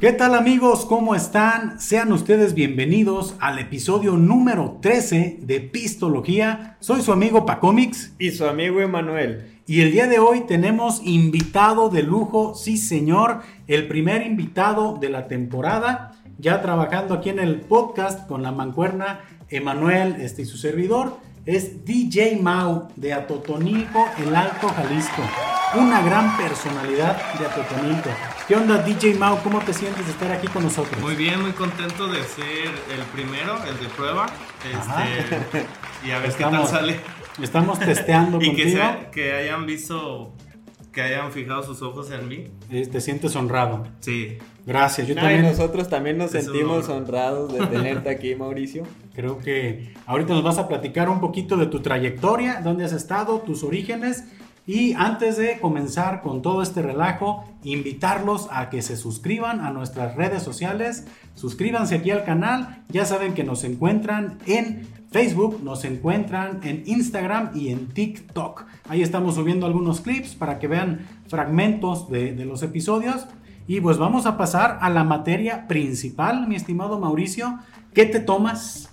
¿Qué tal amigos? ¿Cómo están? Sean ustedes bienvenidos al episodio número 13 de Pistología. Soy su amigo Pacomics. Y su amigo Emanuel. Y el día de hoy tenemos invitado de lujo, sí señor, el primer invitado de la temporada, ya trabajando aquí en el podcast con la mancuerna Emanuel este, y su servidor es DJ Mau de Atotonilco, el Alto Jalisco. Una gran personalidad de Atotonilco. ¿Qué onda DJ Mau? ¿Cómo te sientes de estar aquí con nosotros? Muy bien, muy contento de ser el primero, el de prueba. Este, y a ver qué tal sale. Estamos testeando y contigo. Que, que hayan visto, que hayan fijado sus ojos en mí. Te sientes honrado. Sí. Gracias. Yo también. nosotros también nos sentimos honrados de tenerte aquí, Mauricio. Creo que ahorita nos vas a platicar un poquito de tu trayectoria, dónde has estado, tus orígenes. Y antes de comenzar con todo este relajo, invitarlos a que se suscriban a nuestras redes sociales. Suscríbanse aquí al canal. Ya saben que nos encuentran en Facebook, nos encuentran en Instagram y en TikTok. Ahí estamos subiendo algunos clips para que vean fragmentos de, los episodios. Y pues vamos a pasar a la materia principal, mi estimado Mauricio. ¿Qué te tomas?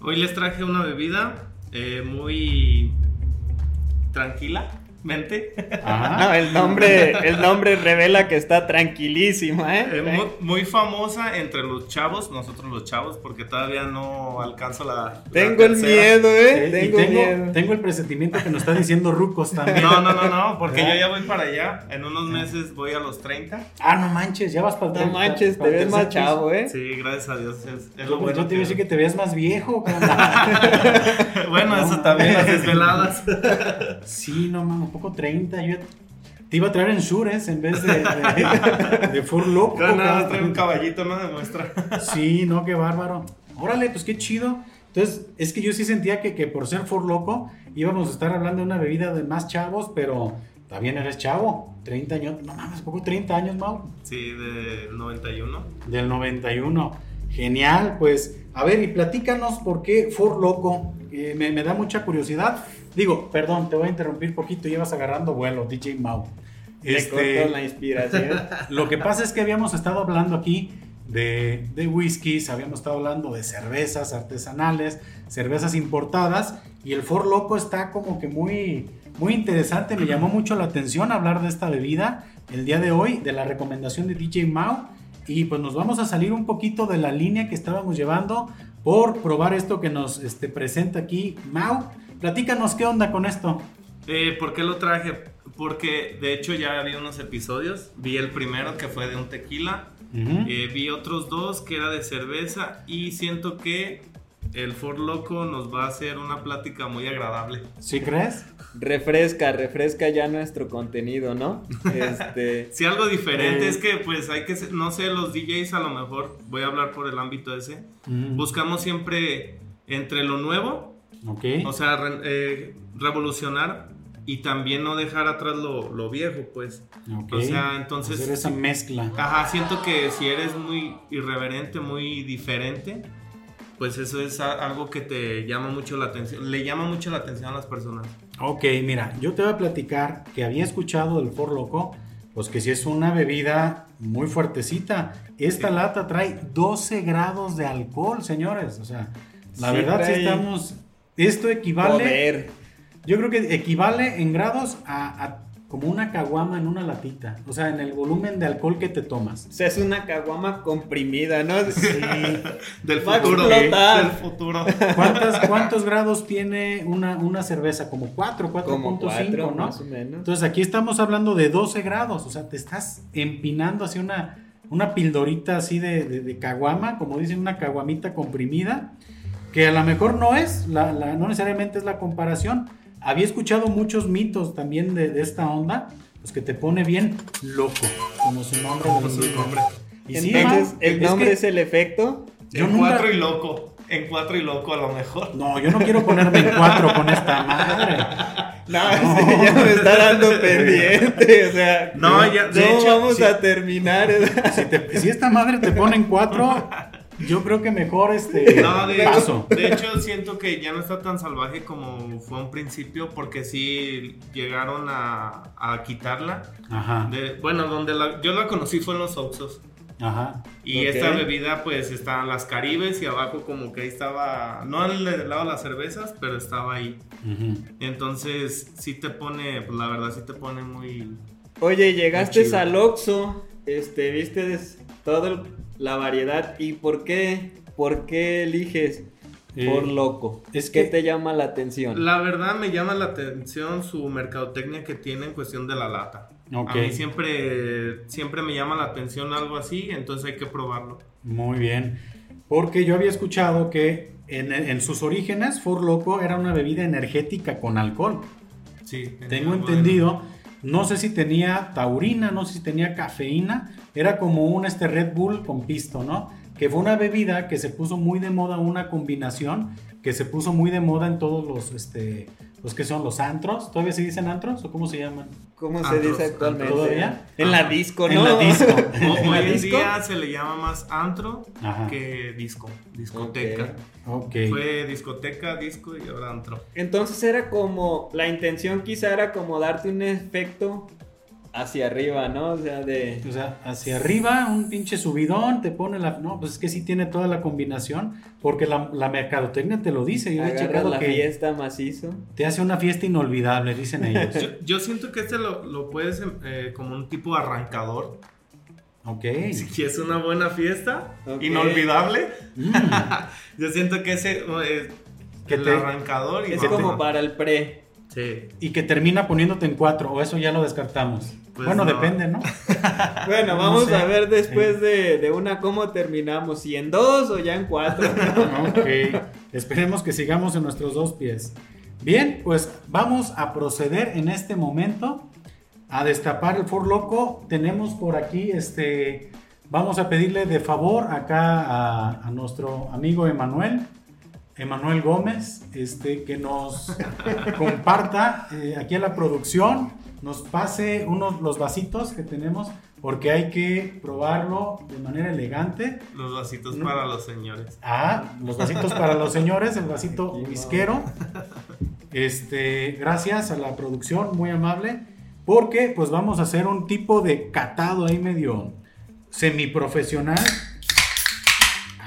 Hoy les traje una bebida eh, muy tranquila mente. No, el nombre, el nombre revela que está tranquilísima, ¿eh? muy, muy, famosa entre los chavos, nosotros los chavos, porque todavía no alcanzo la. Tengo el miedo, ¿eh? tengo, tengo, miedo. tengo, el presentimiento que nos está diciendo Rucos también. No, no, no, no, porque yo ya voy para allá. En unos meses voy a los 30. Ah, no manches, ya vas para el 30. No manches, te ves más chavo, ¿eh? Sí, gracias a Dios. Es, lo bueno yo te iba a decir que te ves más viejo, Bueno, no, eso también, las desveladas. sí, no mames, poco 30. Yo te iba a traer en Shures en vez de, de, de Fur Loco. No, no, trae un caballito, no demuestra. Sí, no, qué bárbaro. Órale, pues qué chido. Entonces, es que yo sí sentía que, que por ser Fur Loco íbamos a estar hablando de una bebida de más chavos, pero también eres chavo. 30 años, no mames, poco 30 años, Mau. Sí, del 91. Del 91. Genial, pues, a ver, y platícanos por qué Fur Loco. Eh, me, me da mucha curiosidad. Digo, perdón, te voy a interrumpir poquito, llevas agarrando vuelo, DJ Mau. Este, cortó la inspiración. Lo que pasa es que habíamos estado hablando aquí de, de whiskies, habíamos estado hablando de cervezas artesanales, cervezas importadas, y el For Loco está como que muy, muy interesante, me llamó mucho la atención hablar de esta bebida el día de hoy, de la recomendación de DJ Mau, y pues nos vamos a salir un poquito de la línea que estábamos llevando por probar esto que nos este, presenta aquí Mau. Platícanos qué onda con esto. Eh, ¿Por qué lo traje? Porque de hecho ya vi unos episodios. Vi el primero que fue de un tequila. Uh -huh. eh, vi otros dos que era de cerveza. Y siento que el For Loco nos va a hacer una plática muy agradable. ¿Sí crees? Refresca, refresca ya nuestro contenido, ¿no? Este, sí, algo diferente eh, es que pues hay que, no sé, los DJs a lo mejor, voy a hablar por el ámbito ese, uh -huh. buscamos siempre entre lo nuevo Okay. O sea, re, eh, revolucionar y también no dejar atrás lo, lo viejo, pues. Okay. O sea, entonces. Hacer esa mezcla. Ajá, siento que si eres muy irreverente, muy diferente, pues eso es algo que te llama mucho la atención, le llama mucho la atención a las personas. Ok, mira, yo te voy a platicar que había escuchado del For Loco, pues que si es una bebida muy fuertecita. Esta sí. lata trae 12 grados de alcohol, señores. O sea, la sí, verdad sí estamos esto equivale. Poder. Yo creo que equivale en grados a, a, como una caguama en una latita. O sea, en el volumen de alcohol que te tomas. O sea, es una caguama comprimida, ¿no? Sí. del futuro. Del futuro. ¿Cuántos, ¿Cuántos grados tiene una, una cerveza? Como 4, 4.5, ¿no? Más o menos. Entonces aquí estamos hablando de 12 grados. O sea, te estás empinando hacia una, una pildorita así de, de, de caguama, como dicen, una caguamita comprimida que a lo mejor no es, la, la, no necesariamente es la comparación. Había escuchado muchos mitos también de, de esta onda, pues que te pone bien loco, como su nombre. Como su nombre. Y Entonces, sí, ¿el nombre es, que es, el efecto? Yo en nunca... cuatro y loco. En cuatro y loco a lo mejor. No, yo no quiero ponerme en cuatro con esta madre. No, no. ya me está dando pendiente. O sea, no, ya, de no hecho, vamos si, a terminar. Si, te, si, esta madre te pone en cuatro, yo creo que mejor este no, de paso. Hecho, de hecho, siento que ya no está tan salvaje como fue un principio, porque sí llegaron a, a quitarla. Ajá. De, bueno, donde la, yo la conocí fue en los Oxos. Ajá. Y esta bebida, pues, estaban las Caribes y abajo como que ahí estaba, no al lado de las cervezas, pero estaba ahí. Ujú. Entonces, sí te pone, pues la verdad sí te pone muy... Oye, llegaste al Oxxo, este, viste des- toda la variedad. ¿Y por qué? ¿Por qué eliges Eh, por loco? es ¿Qué que- te llama la atención? La verdad me llama la atención su mercadotecnia que tiene en cuestión de la lata. Ok. A mí siempre, siempre me llama la atención algo así, entonces hay que probarlo. Muy bien. Porque yo había escuchado que en, en sus orígenes Four Loco era una bebida energética con alcohol. Sí, Tengo bueno. No sé si tenía taurina, no sé si tenía cafeína, era como un este Red Bull con pisto, ¿no? Que fue una bebida que se puso muy de moda, una combinación que se puso muy de moda en todos los, este, los que son los antros. ¿Todavía se dicen antros o cómo se llaman? ¿Cómo se dice actualmente? ¿Todavía? En la disco, En ¿no? la disco. ¿En la hoy en disco? día se le llama más antro Ajá. que disco, discoteca. Ok. Fue discoteca, disco y ahora antro. Entonces era como, la intención quizá era como darte un efecto hacia arriba, ¿no? O sea, de... O sea, hacia arriba, un pinche subidón, te pone la... No, pues es que sí tiene toda la combinación, porque la, la mercadotecnia te lo dice. Yo he checado la que fiesta macizo. te hace una fiesta inolvidable, dicen ellos. Yo, yo siento que este lo, lo puedes eh, como un tipo arrancador. ok. Si es una buena fiesta, Ok. inolvidable. Mm, Yo siento que ese eh, Que el te- arrancador y Es como a- para el pre. Sí. y que termina poniéndote en cuatro, o eso ya lo descartamos. Pues bueno, no. depende, ¿no? Bueno, No vamos sé. a ver después de, de una cómo terminamos, si en dos o ya en cuatro. ok. Esperemos que sigamos en nuestros dos pies. Bien, pues vamos a proceder en este momento a destapar el For Loco. Tenemos por aquí, este, vamos a pedirle de favor acá a, a nuestro amigo Emanuel, Emanuel Gómez, este, que nos comparta eh, aquí a la producción, nos pase unos los vasitos que tenemos, porque hay que probarlo de manera elegante. Los vasitos No. para los señores. Ah, los vasitos para los señores, el vasito whiskero. Este, gracias a la producción, muy amable. Porque pues vamos a hacer un tipo de catado ahí medio semiprofesional.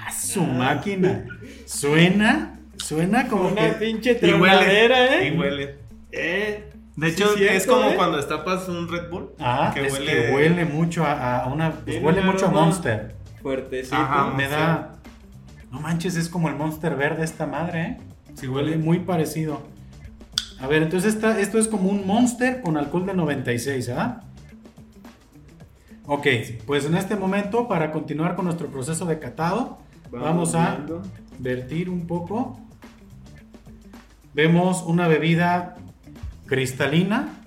A su máquina. Suena, suena como Una que pinche Y huele. tronadera, Y ¿eh? huele. Eh, De Sí, hecho, cierto, es como ¿eh? cuando destapas un Red Bull. ah, que es huele- que huele mucho a, a una pues, huele mucho a. Monster. fuertecito. Ajá. Me da No manches, es como el Monster verde esta madre, ¿eh? Sí, Huele huele. muy parecido. A ver, entonces esta- esto es como un Monster con alcohol de 96, ¿verdad? Ok, pues en este momento, para continuar con nuestro proceso de catado, vamos, a viendo. Vertir un poco. Vemos una bebida cristalina,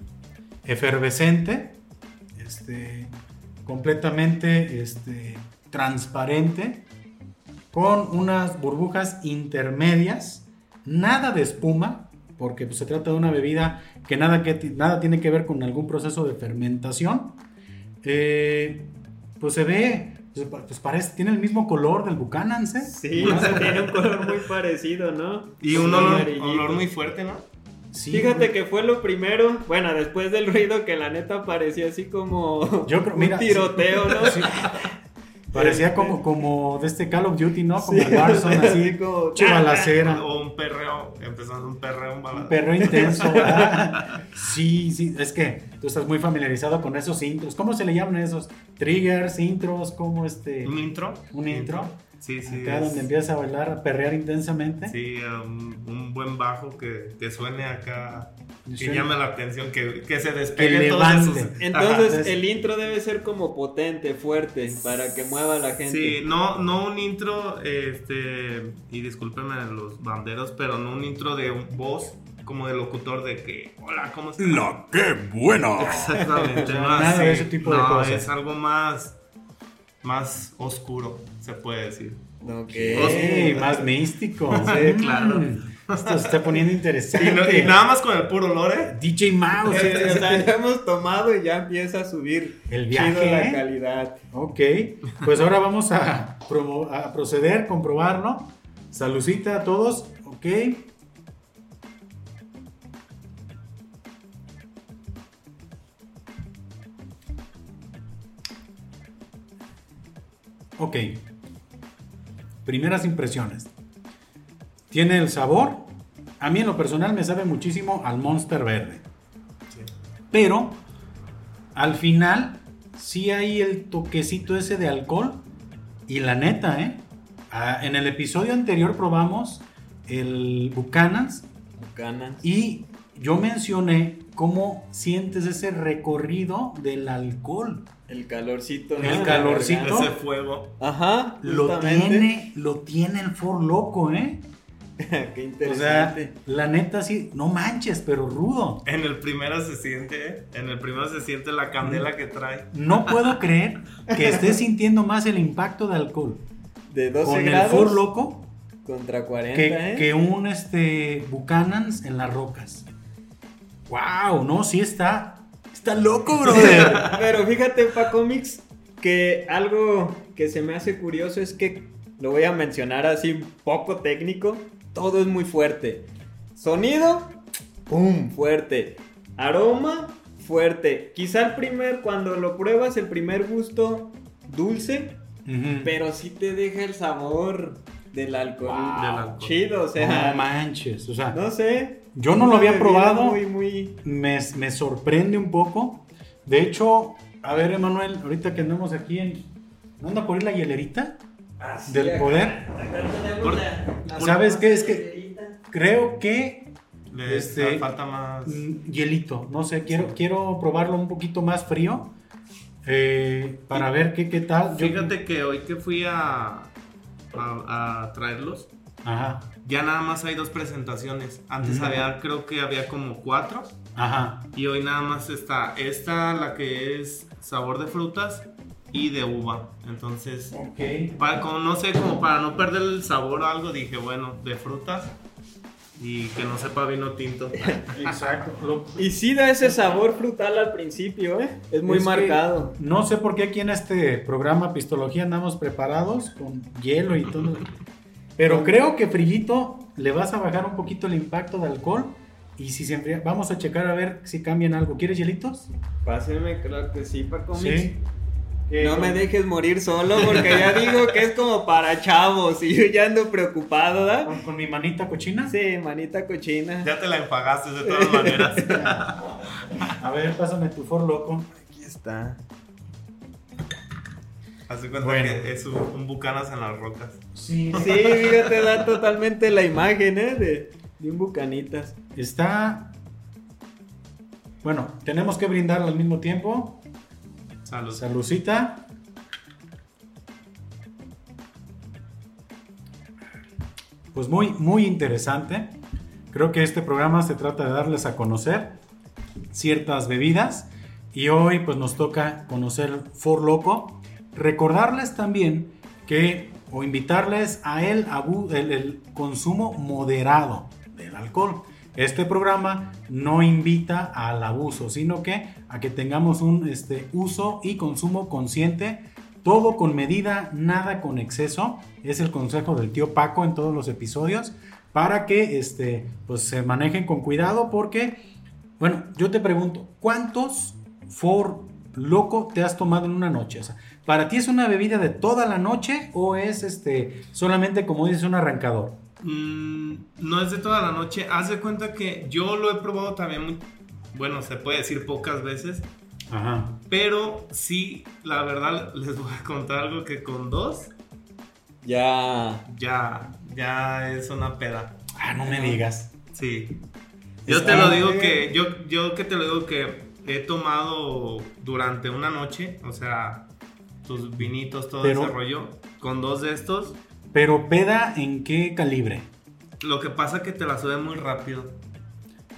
efervescente, este, completamente este, transparente, con unas burbujas intermedias, nada de espuma, porque pues, se trata de una bebida que nada, que nada tiene que ver con algún proceso de fermentación. Eh, pues se ve, pues, pa- parece, tiene el mismo color del Buchanan, ¿eh? Sí, o sea, tiene un color muy parecido, ¿no? Y un olor, olor muy fuerte, ¿no? Sí, Fíjate que fue lo primero, bueno, después del ruido que la neta parecía así como Yo creo- un mira, tiroteo, ¿no? Sí. Parecía como, como de este Call of Duty, ¿no? Como Sí, el Warzone, así, como- balacera. O un perreo, empezando un perreo, un Un balado. perro intenso. ¿verdad? Sí, sí, es que tú estás muy familiarizado con esos intros. ¿Cómo se le llaman esos? Triggers, intros, como este. ¿Un intro? Un intro. Sí, sí. Acá es- donde empiezas a bailar, a perrear intensamente. Sí, um, un buen bajo que, que suene acá, que Suene- llame la atención, que, que se Que despegue todos levante. esos. Entonces Ajá. el intro debe ser como potente, fuerte, para que mueva a la gente. Sí, no, no un intro, este, y discúlpenme los banderos, pero no un intro de un voz como de locutor de que, hola, ¿cómo estás? ¡La qué buena! Exactamente, no nada así. de ese tipo de No, cosas. es algo más, más oscuro, se puede decir. Ok. Ey, más místico. Sí, claro. Esto se está poniendo Y, interesante. no- y nada más con el puro olor, ¿eh? DJ Mouse. Sí, o sea, ya hemos tomado y ya empieza a subir El chido viaje, la ¿eh? calidad. Ok, pues ahora vamos a, promo- a proceder, comprobarlo. Salucita a todos, ok. Ok. Primeras impresiones. Tiene el sabor. A mí en lo personal me sabe muchísimo al Monster Verde. Pero al final sí hay el toquecito ese de alcohol. Y la neta, ¿eh? Ah, en el episodio anterior probamos el Buchanan's. Buchanan's. Y yo mencioné cómo sientes ese recorrido del alcohol. El calorcito. El calorcito. Ese fuego. Ajá. Lo tiene, lo tiene el For Loco, ¿eh? Qué interesante. O sea, la neta sí, no manches, pero rudo. En el primero se siente, ¿eh? En el primero se siente la candela que trae. No puedo creer que estés sintiendo más el impacto de alcohol. De 12 con grados. el For Loco. Contra 40, que, ¿eh? que un este Buchanan's en las rocas. Wow, no, sí está. Está loco, brother. Pero fíjate, pa Comics, que algo que se me hace curioso es que lo voy a mencionar así poco técnico. Todo es muy fuerte. Sonido, pum, fuerte. Aroma, fuerte. Quizá el primer, cuando lo pruebas, el primer gusto dulce, pero sí te deja el sabor del alcohol. Wow. Del alcohol. Chido, o sea, no manches. O sea, no sé. Yo no lo había probado. Muy, muy. me, me sorprende un poco. De hecho, a ver, Emanuel, ahorita que andamos aquí en. ¿No anda por ir la hielerita? Del acá- poder. acá ¿Sabes qué? Es que-. Creo que Le Este- falta más. mm, hielito. No sé, quiero, quiero probarlo un poquito más frío. eh, para ver qué, qué tal. Yo- Fíjate que hoy que fui a, a, a traerlos, Ajá, ya nada más hay dos presentaciones. Antes Ujú. había, creo que había como cuatro. ajá. Y hoy nada más está esta, la que es sabor de frutas y de uva. Entonces, Ok. para, como no sé, como para no perder el sabor o algo, dije, bueno, de frutas y que no sepa vino tinto. Exacto. Y sí da ese sabor frutal al principio, ¿eh? Es muy Es marcado. no sé por qué aquí en este programa Pistología andamos preparados con hielo y todo. Pero creo que Frillito le vas a bajar un poquito el impacto de alcohol. Y si se enfría, vamos a checar a ver si cambian algo. ¿Quieres hielitos? Páseme, claro que sí, Paco Sí. No me dejes morir solo porque ya digo que es como para chavos y yo ya ando preocupado, ¿da? ¿Con, con mi manita cochina? Sí, manita cochina. Ya te la empagaste de todas maneras. A ver, pásame tu for loco. Aquí está. Hace cuenta Bueno. que es un, un bucanas en las rocas. Sí. Sí, fíjate, da totalmente la imagen, ¿eh? De, de un bucanitas. Está. Bueno, tenemos que brindarlo al mismo tiempo. Salud. Salucita. Pues muy, muy interesante. Creo que este programa se trata de darles a conocer ciertas bebidas. Y hoy pues nos toca conocer For Loco. Recordarles también que, o invitarles a el, el, el consumo moderado del alcohol. Este programa no invita al abuso, sino que a que tengamos un este, uso y consumo consciente, todo con medida, nada con exceso. Es el consejo del tío Paco en todos los episodios para que este, pues, se manejen con cuidado porque, bueno, yo te pregunto, ¿cuántos For Loco te has tomado en una noche? O sea, ¿para ti es una bebida de toda la noche o es este, solamente, como dices, un arrancador? Mm, no es de toda la noche. Haz de cuenta que yo lo he probado también muy. Bueno, se puede decir pocas veces. Ajá. Pero sí, la verdad, les voy a contar algo que con dos Ya. ya, ya es una peda. Ah, no me digas. Sí. Yo Está te lo digo bien. que, yo, yo que te lo digo que he tomado durante una noche, o sea, tus vinitos, todo Pero- ese rollo, con dos de estos. Pero peda en qué calibre? Lo que pasa que te la sube muy rápido.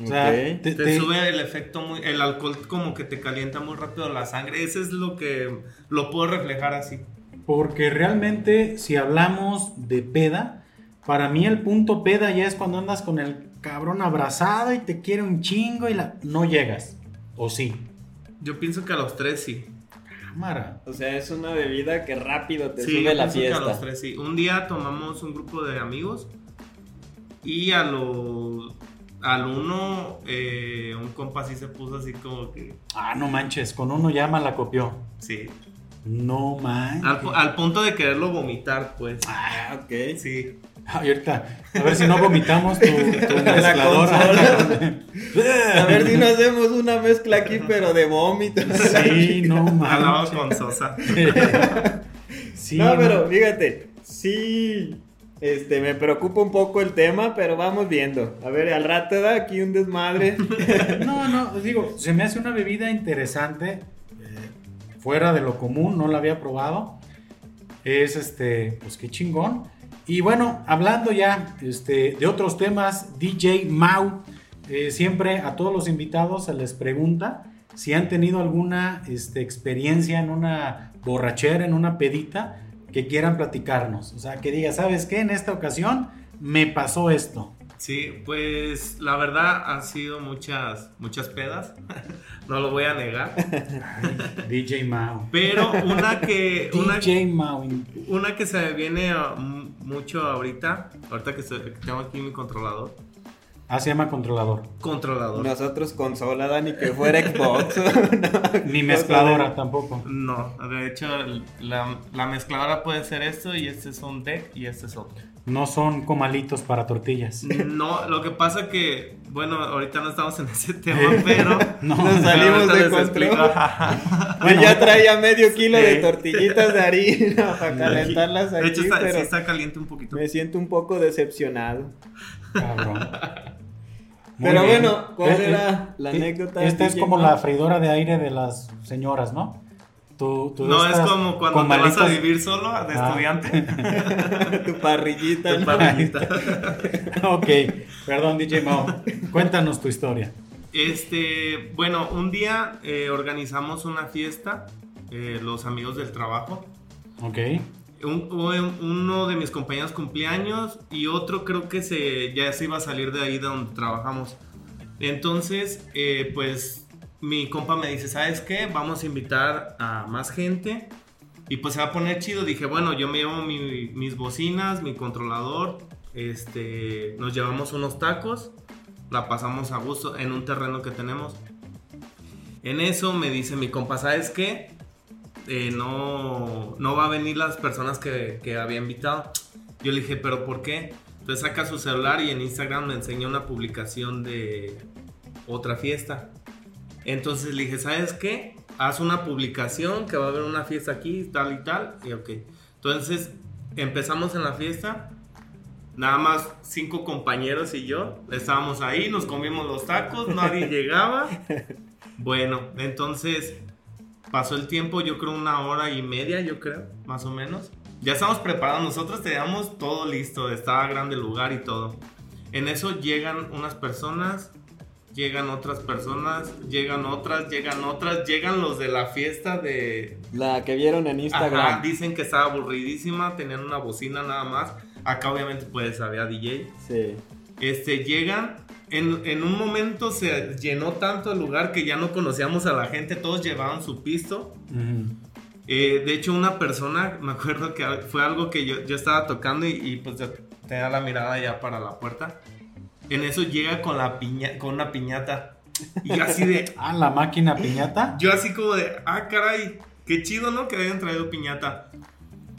O sea, Ok. te- Te, te- sube el efecto muy, el alcohol como que te calienta muy rápido la sangre. Ese es lo que lo puedo reflejar así. Porque realmente, si hablamos de peda, para mí el punto peda ya es cuando andas con el cabrón abrazado y te quiere un chingo y la... no llegas. ¿O sí? Yo pienso que a los tres sí. Cámara. O sea, es una bebida que rápido te sí, sube la pienso que a los fiesta. tres sí. Un día tomamos un grupo de amigos y a lo al uno eh, un compa sí se puso así como que Ah, no manches, con uno ya la copió. sí. No man. Al, al punto de quererlo vomitar, pues. Ah, ok. Sí. Ahorita, a ver si no vomitamos tu, tu mezcladora. A ver si no hacemos una mezcla aquí, pero de vómito. Sí, no manches. con Sosa. Sí, no, pero fíjate, sí, este, me preocupa un poco el tema, pero vamos viendo. A ver, al rato da aquí un desmadre. No, no, digo, se me hace una bebida interesante, eh, fuera de lo común, no la había probado. Es este, pues qué chingón. Y bueno, hablando ya este, de otros temas, DJ Mau, eh, siempre a todos los invitados se les pregunta si han tenido alguna este, experiencia en una borrachera, en una pedita, que quieran platicarnos. O sea, que diga, ¿sabes qué? En esta ocasión me pasó esto. Sí, pues la verdad han sido muchas, muchas pedas. no lo voy a negar. DJ Mau. Pero una que. Una, DJ Mau. una que se me viene a- m- mucho ahorita. Ahorita que, se- que tengo aquí mi controlador. Ah, se llama controlador. Controlador. Nosotros consola, Dani, que fuera Xbox. Ni mezcladora tampoco. No, de hecho la, la mezcladora puede ser esto y este es un deck y este es otro. No son comalitos para tortillas. No, lo que pasa que, bueno, ahorita no estamos en ese tema, pero... No. Nos salimos de control. Pues ya traía medio kilo de tortillitas de harina para calentarlas De aquí, hecho está, sí está caliente un poquito. me siento un poco decepcionado. Cabrón. Muy Pero bien. bueno, ¿cuál Eh, era eh, la eh, anécdota, Esta es como la freidora de aire de las señoras, ¿no? Tú, tú No, es como cuando te vas a vivir solo de Ah. estudiante. tu parrillita. Tu parrillita. ok, perdón, DJ Mao. Cuéntanos tu historia. Este, bueno, un día eh, organizamos una fiesta, eh, los amigos del trabajo. Ok. Un- un- uno de mis compañeros cumpleaños y otro creo que se, ya se iba a salir de ahí de donde trabajamos. Entonces, eh, pues mi compa me dice, ¿sabes qué? Vamos a invitar a más gente y pues se va a poner chido. Dije, bueno, yo me llevo mi- mis bocinas, mi controlador, este, nos llevamos unos tacos, la pasamos a gusto en un terreno que tenemos. En eso me dice mi compa, ¿sabes qué? eh, no, no va a venir las personas que, que había invitado. Yo le dije, ¿pero por qué? Entonces saca su celular y en Instagram me enseña una publicación de otra fiesta. Entonces le dije, ¿sabes qué? Haz una publicación que va a haber una fiesta aquí, tal y tal. Y ok. Entonces empezamos en la fiesta. Nada más cinco compañeros y yo estábamos ahí, nos comimos los tacos, nadie llegaba. Bueno, entonces pasó el tiempo, yo creo una hora y media, yo creo, más o menos. Ya estamos preparados, nosotros teníamos todo listo, estaba grande el lugar y todo. En eso llegan unas personas, llegan otras personas, llegan otras, llegan otras, llegan los de la fiesta de... La que vieron en Instagram. Ajá, dicen que estaba aburridísima, tenían una bocina nada más. Acá obviamente pues había DJ. Sí. Este, llegan, en, en un momento se llenó tanto el lugar que ya no conocíamos a la gente, todos llevaban su pisto. Eh, de hecho, una persona, me acuerdo que fue algo que yo, yo estaba tocando y, y, pues tenía la mirada ya para la puerta. En eso llega con, la piña, con una piñata. Y yo así de, Ah, la máquina piñata. yo así como de, ah, caray, qué chido, ¿no? Que hayan traído piñata.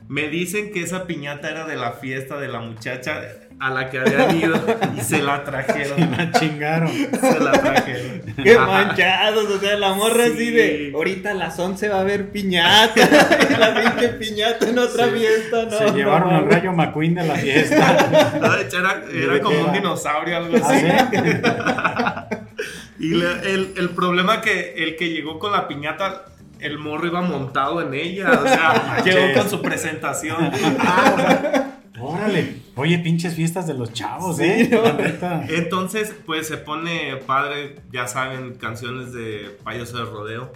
Me dicen que esa piñata era de la fiesta de la muchacha a la que habían ido y se la trajeron. La chingaron. Se la trajeron. Qué Ajá. manchados, o sea, la morra Sí. así de, ahorita a las 11 va a haber piñata, y la pinche piñata en otra Se- fiesta, no. Se llevaron no, al rayo McQueen de la fiesta. No, de hecho, era, era como un dinosaurio, algo ¿Ah, así. sí? Y el, el problema que el que llegó con la piñata, el morro iba montado en ella. O sea, llegó con su presentación. Ah, o sea, órale. Oye, pinches fiestas de los chavos, Sí, ¿eh? Entonces, pues se pone padre, ya saben, canciones de payaso de rodeo.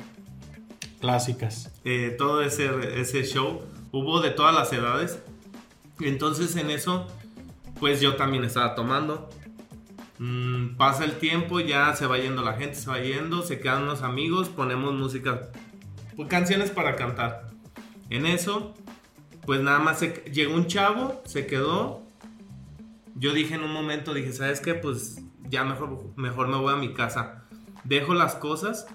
Clásicas. eh, todo ese, ese show. Hubo de todas las edades. Entonces en eso, pues yo también estaba tomando. Mm, pasa el tiempo, ya se va yendo la gente, se va yendo, se quedan unos amigos, ponemos música, pues, canciones para cantar. En eso, pues nada más se- llegó un chavo, se quedó. Yo dije en un momento, dije, ¿sabes qué? Pues ya mejor, mejor me voy a mi casa. Dejo las cosas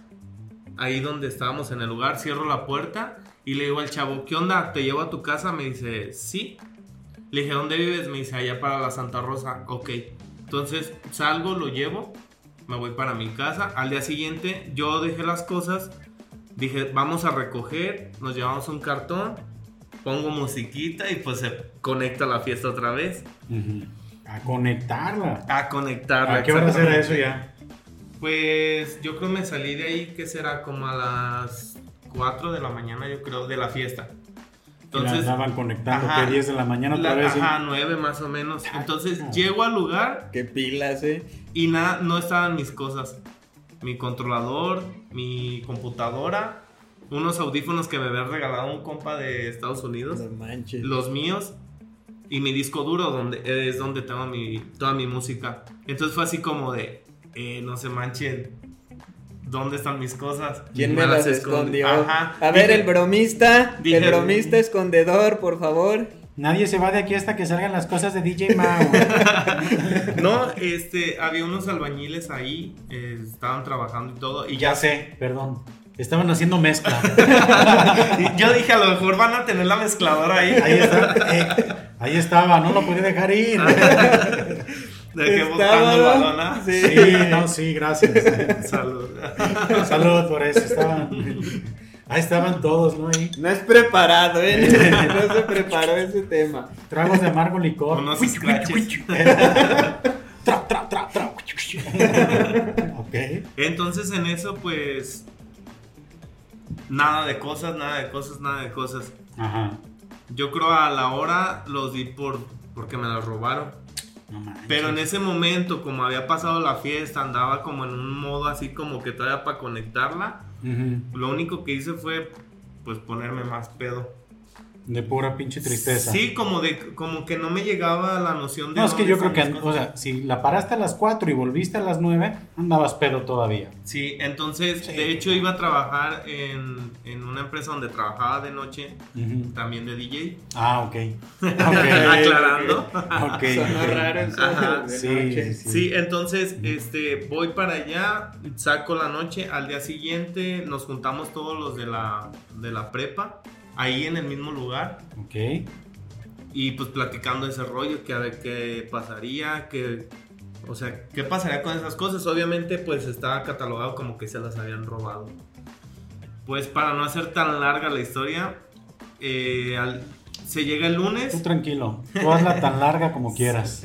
ahí donde estábamos en el lugar, cierro la puerta Y le digo al chavo, ¿qué onda? ¿Te llevo a tu casa? Me dice, sí. Le dije, ¿dónde vives? Me dice, allá para la Santa Rosa. Ok. Entonces salgo, lo llevo, me voy para mi casa. Al día siguiente yo dejé las cosas, dije, vamos a recoger, nos llevamos un cartón, pongo musiquita y pues se conecta la fiesta otra vez. A conectarla. A conectarla. ¿A qué hora será eso ya? Pues yo creo me salí de ahí, que será como a las 4 de la mañana, yo creo, de la fiesta. Entonces, Entonces, andaban conectando ajá, que 10 de la mañana otra la- vez. ajá, 9 más o menos. Entonces llego al lugar Qué pilas, eh. y nada, no estaban mis cosas. Mi controlador, mi computadora, unos audífonos que me había regalado un compa de Estados Unidos, No manches. los míos y mi disco duro donde es donde tengo mi, toda mi música. Entonces fue así como de, eh, no se manchen, ¿dónde están mis cosas? ¿Quién me las escondí. escondió? Ajá. A ver, Dije- el bromista, dije- el bromista escondedor, por favor. Nadie se va de aquí hasta que salgan las cosas de DJ Mao. No, este, había unos albañiles ahí, eh, estaban trabajando y todo. Y ya sé, perdón. Estaban haciendo mezcla. Yo dije, a lo mejor van a tener la mezcladora ahí. Ahí está. eh, ahí estaba, no lo podía dejar ir. De que Estaba, buscando balón, ¿ah? Sí. Sí, no, sí, gracias. Salud. Salud por eso. Estaban. Ahí estaban todos, ¿no? Ahí. No es preparado, ¿eh? No se preparó ese tema. Tragos de amargo licor. Unos. Tra, tra, tra, tra. ok. Entonces en eso, pues. Nada de cosas, nada de cosas, nada de cosas. Ajá. Yo creo a la hora los di por. porque me las robaron. No. Pero en ese momento, como había pasado la fiesta, andaba como en un modo así como que todavía para conectarla. Ujú. Lo único que hice fue. pues ponerme más pedo. De pura pinche tristeza. Sí, como de como que no me llegaba la noción de No, es que yo creo que, o sea, si la paraste a las 4 y volviste a las 9, andabas pedo todavía. Sí, entonces, Sí. de hecho iba a trabajar en, en una empresa donde trabajaba de noche, también de DJ. Ah, ok. Ok. Aclarando. Ok. Raro eso Ajá, sí, noche. sí. Sí, entonces, este, voy para allá, saco la noche, al día siguiente nos juntamos todos los de la, de la prepa, ahí en el mismo lugar, Ok. y pues platicando ese rollo, que a ver qué pasaría, que, o sea, qué pasaría con esas cosas. Obviamente, pues estaba catalogado como que se las habían robado. Pues para no hacer tan larga la historia, eh, al- se llega el Tú lunes tranquilo. Tú hazla tan larga como quieras.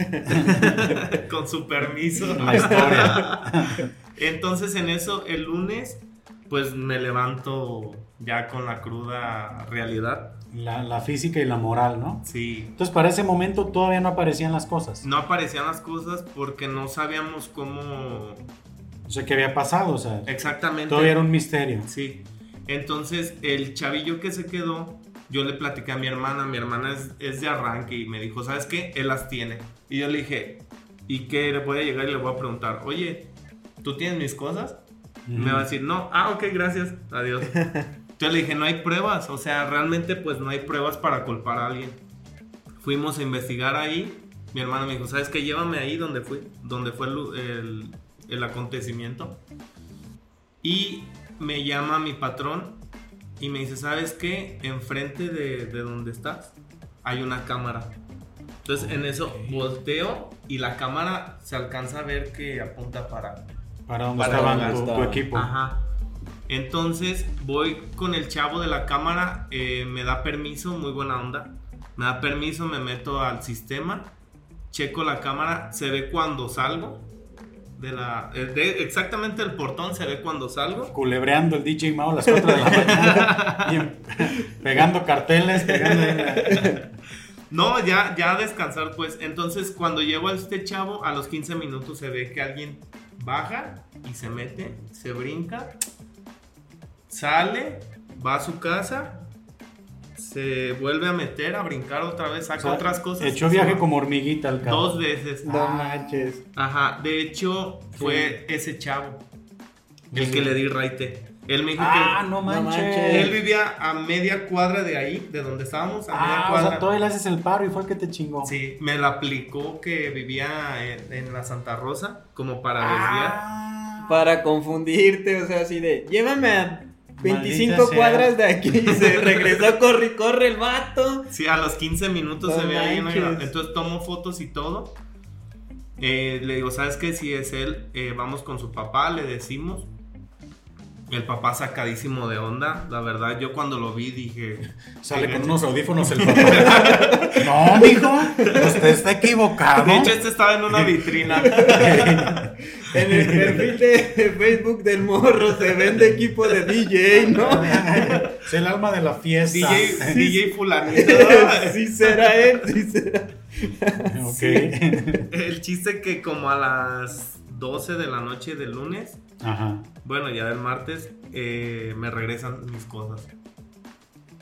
con su permiso. La historia. Entonces en eso, el lunes, pues me levanto ya con la cruda realidad. La, la física y la moral, ¿no? Sí. Entonces, para ese momento todavía no aparecían las cosas. No aparecían las cosas porque no sabíamos cómo O sea, ¿qué había pasado? O sea, exactamente. todavía era un misterio. Sí. Entonces, el chavillo que se quedó, yo le platicé a mi hermana. Mi hermana es, es de arranque y me dijo, ¿sabes qué? Él las tiene. Y yo le dije, ¿y qué? Le voy a llegar y le voy a preguntar, oye, ¿tú tienes mis cosas? Me va a decir, no, ah, ok, gracias, adiós. Entonces le dije, no hay pruebas, o sea, realmente pues no hay pruebas para culpar a alguien. Fuimos a investigar ahí, mi hermano me dijo, ¿sabes qué? Llévame ahí donde fui, donde fue el, el- el acontecimiento. Y me llama mi patrón y me dice, ¿sabes qué? Enfrente de, de donde estás hay una cámara. Entonces en eso volteo y la cámara se alcanza a ver que apunta para, Para donde donde tu, tu estaba. equipo. Ajá. Entonces voy con el chavo de la cámara, eh, me da permiso, muy buena onda. Me da permiso, me meto al sistema, checo la cámara, se ve cuando salgo. De la, eh, de- exactamente el portón se ve cuando salgo. Culebreando el DJ Mao a las 4 de la mañana. pegando carteles, pegando. No, ya, ya a descansar pues. Entonces cuando llego a este chavo, a los 15 minutos se ve que alguien baja y se mete, se brinca, sale, va a su casa, se vuelve a meter, a brincar otra vez, saca o sea, otras cosas. Echó viaje como hormiguita al cabo. Dos veces. No Ah. manches. Ajá, de hecho fue ese chavo el Sí. que le di raite. Él me dijo Ah, que no No manches. él vivía a media cuadra de ahí, de donde estábamos, a media Ah, o cuadra. sea, todavía le haces el paro y fue el que te chingó. Sí, me la aplicó que vivía en, en la Santa Rosa, como para desviar. Ah. Para confundirte, o sea, así de, llévame a 25 Maldita sea. cuadras de aquí y se regresó, corre, y corre el vato. Sí, a los 15 minutos No se ve ahí Entonces tomo fotos y todo. Eh, le digo, ¿sabes qué? Si es él, eh, vamos con su papá, le decimos. El papá sacadísimo de onda. La verdad, yo cuando lo vi dije. Sale "Qué con gacho". unos audífonos el papá. no, mijo, usted está equivocado. De hecho, este estaba en una vitrina. En el perfil de Facebook del morro se vende equipo de DJ, ¿no? Es el alma de la fiesta. DJ, DJ fulanito. sí será él, sí será. Ok. El chiste que como a las 12 de la noche del lunes, Ajá. bueno, ya del martes, eh, me regresan mis cosas.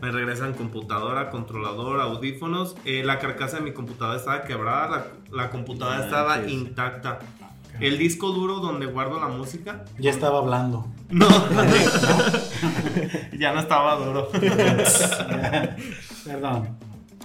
Me regresan computadora, controlador, audífonos. Eh, la carcasa de mi computadora estaba quebrada, la, la computadora No estaba manches. intacta. El disco duro donde guardo la música, Ya estaba hablando. no, ya no estaba duro. Perdón.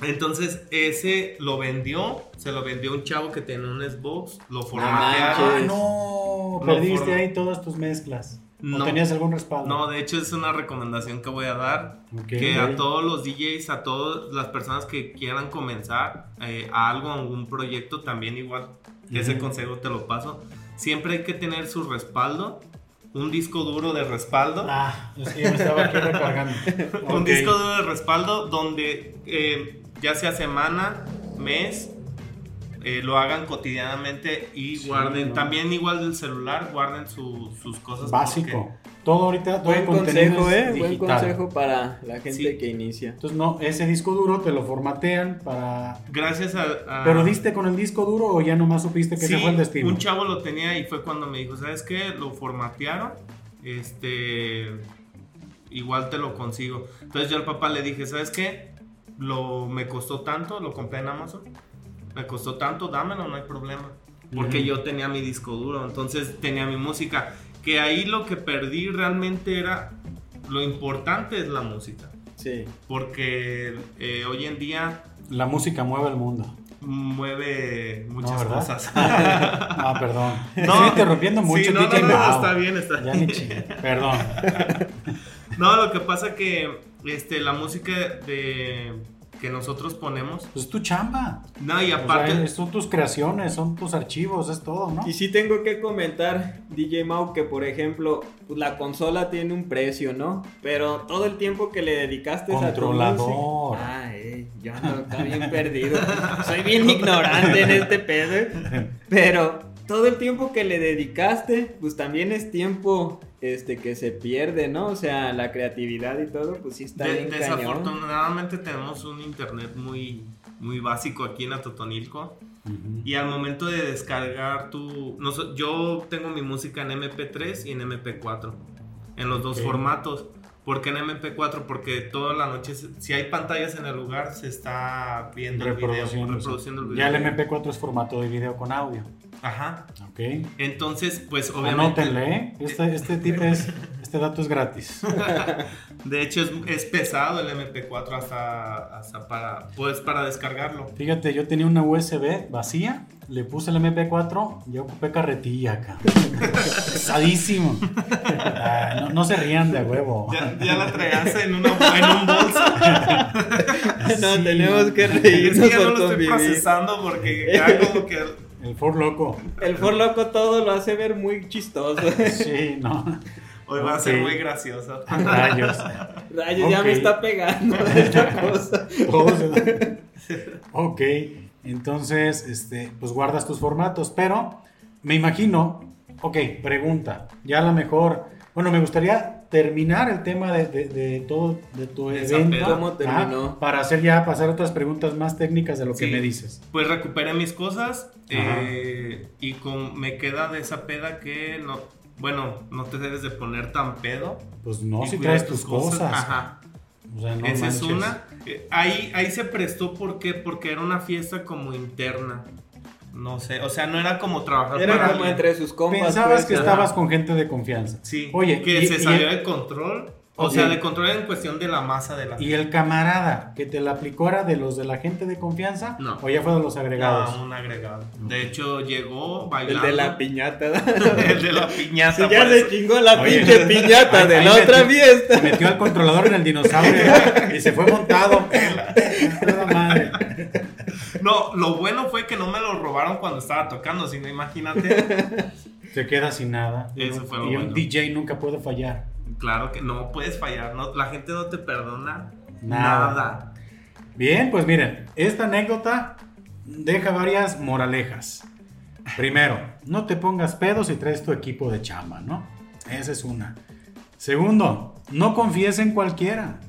Entonces, ese lo vendió, se lo vendió un chavo que tenía un Xbox, lo formatearon. Ah, no, No perdiste ahí todas tus mezclas. ¿O No. tenías algún respaldo? No, de hecho es una recomendación que voy a dar. Que a todos los DJs, a todas las personas que quieran comenzar eh, a algo, a algún proyecto, también igual, ese Ujú. consejo te lo paso. Siempre hay que tener su respaldo, un disco duro de respaldo. Ah, yo me estaba aquí recargando. Un Ok. disco duro de respaldo donde eh, ya sea semana, mes, eh, lo hagan cotidianamente y Sí, guarden. ¿no? También igual del celular, guarden su- sus cosas. Básico. porque- Todo ahorita, todo Buen el contenido consejo, es ¿eh? Buen consejo para la gente Sí. que inicia. Entonces, no, ese disco duro te lo formatean para... Gracias a... a- ¿Pero diste con el disco duro o ya nomás supiste que Sí, ese fue el destino? un chavo lo tenía y fue cuando me dijo, ¿sabes qué? Lo formatearon, este, igual te lo consigo. Entonces yo al papá le dije, ¿sabes qué? Lo, me costó tanto, lo compré en Amazon, me costó tanto, dámelo, no hay problema. Porque yo tenía mi disco duro, entonces tenía mi música. Que ahí lo que perdí realmente era, lo importante es la música. Sí. Porque eh, hoy en día La música mueve el mundo. mueve muchas cosas. Ah, perdón. No. Estoy interrumpiendo mucho. Sí, no, no, no, está bien, está Ya bien. ni chingue. Perdón. No, lo que pasa que este, la música de, que nosotros ponemos, Pues es tu chamba. no, y O aparte, sea, son tus creaciones, son tus archivos, es todo, ¿no? Y sí tengo que comentar, DJ Mau, que por ejemplo, pues la consola tiene un precio, ¿no? Pero todo el tiempo que le dedicaste a tu Controlador. Ah, eh, yo ando acá bien perdido. Soy bien ignorante en este pedo. ¿eh? Pero todo el tiempo que le dedicaste, pues también es tiempo este que se pierde, ¿no? O sea, la creatividad y todo, pues sí está de- bien cañón. desafortunadamente tenemos un internet muy, muy básico aquí en Atotonilco. Y al momento de descargar tu... no yo tengo mi música en MP3 y en MP4. En los dos formatos. ¿Por qué en MP4? Porque toda la noche, si hay pantallas en el lugar, se está viendo el video, Reproduciendo. reproduciendo el video. Ya el MP4 es formato de video con audio. Ajá. Ok. Entonces, pues obviamente... Anótenle, ¿eh? Este, este tip es, este dato es gratis. De hecho, es, es pesado el MP4 hasta, hasta para, pues, para descargarlo. Fíjate, yo tenía una USB vacía, le puse el MP4 y ocupé carretilla acá. Pesadísimo. Ah, no, no se rían de huevo. Ya, ya la traías en, una, en un bolso. no, Sí. tenemos que Es reírnos que ya no lo estoy convivir. procesando porque ya como que... El Ford Loco. El For Loco todo lo hace ver muy chistoso. Sí, no. Hoy va a ser muy gracioso. Rayos. Rayos, ya me está pegando esta cosa. Ok, entonces, este, pues guardas tus formatos, pero me imagino, ok, pregunta, ya a lo mejor, bueno, me gustaría terminar el tema de, de- de todo, de tu evento. ¿Cómo terminó? ah, para hacer ya, pasar otras preguntas más técnicas de lo que me dices. Pues recuperé mis cosas eh, y con, me queda de esa peda que no... Bueno, no te debes de poner tan pedo. Pues no, y si traes tus cosas. Ajá. O sea, no Esa es manches. una. Eh, ahí, ahí se prestó ¿por qué? porque era una fiesta como interna. No sé, o sea, no era como trabajar Era para como alguien. entre sus compas. Pensabas pues, que ajá. estabas con gente de confianza. Sí, Oye, que y- se y- salió de control O sea, de control en cuestión de la masa de la ¿Y el camarada que te la aplicó era de los de la gente de confianza? No. ¿O ya fue de los agregados? No, un agregado. De hecho, llegó El bailando. de la piñata. El de la piñata. Si ya se chingó la Oye. pinche piñata Ahí- de ahí la metió- otra fiesta. Metió al controlador en el dinosaurio y se fue montado. Toda madre. No, lo bueno fue que no me lo robaron cuando estaba tocando, sino imagínate. Se queda sin nada. Eso fue lo y un. DJ nunca puede fallar. Claro que no puedes fallar, no, la gente no te perdona Nada. nada. Bien, pues miren, esta anécdota deja varias moralejas. Primero, no te pongas pedos si traes tu equipo de chamba, ¿no? Esa es una. Segundo, no confíes en cualquiera.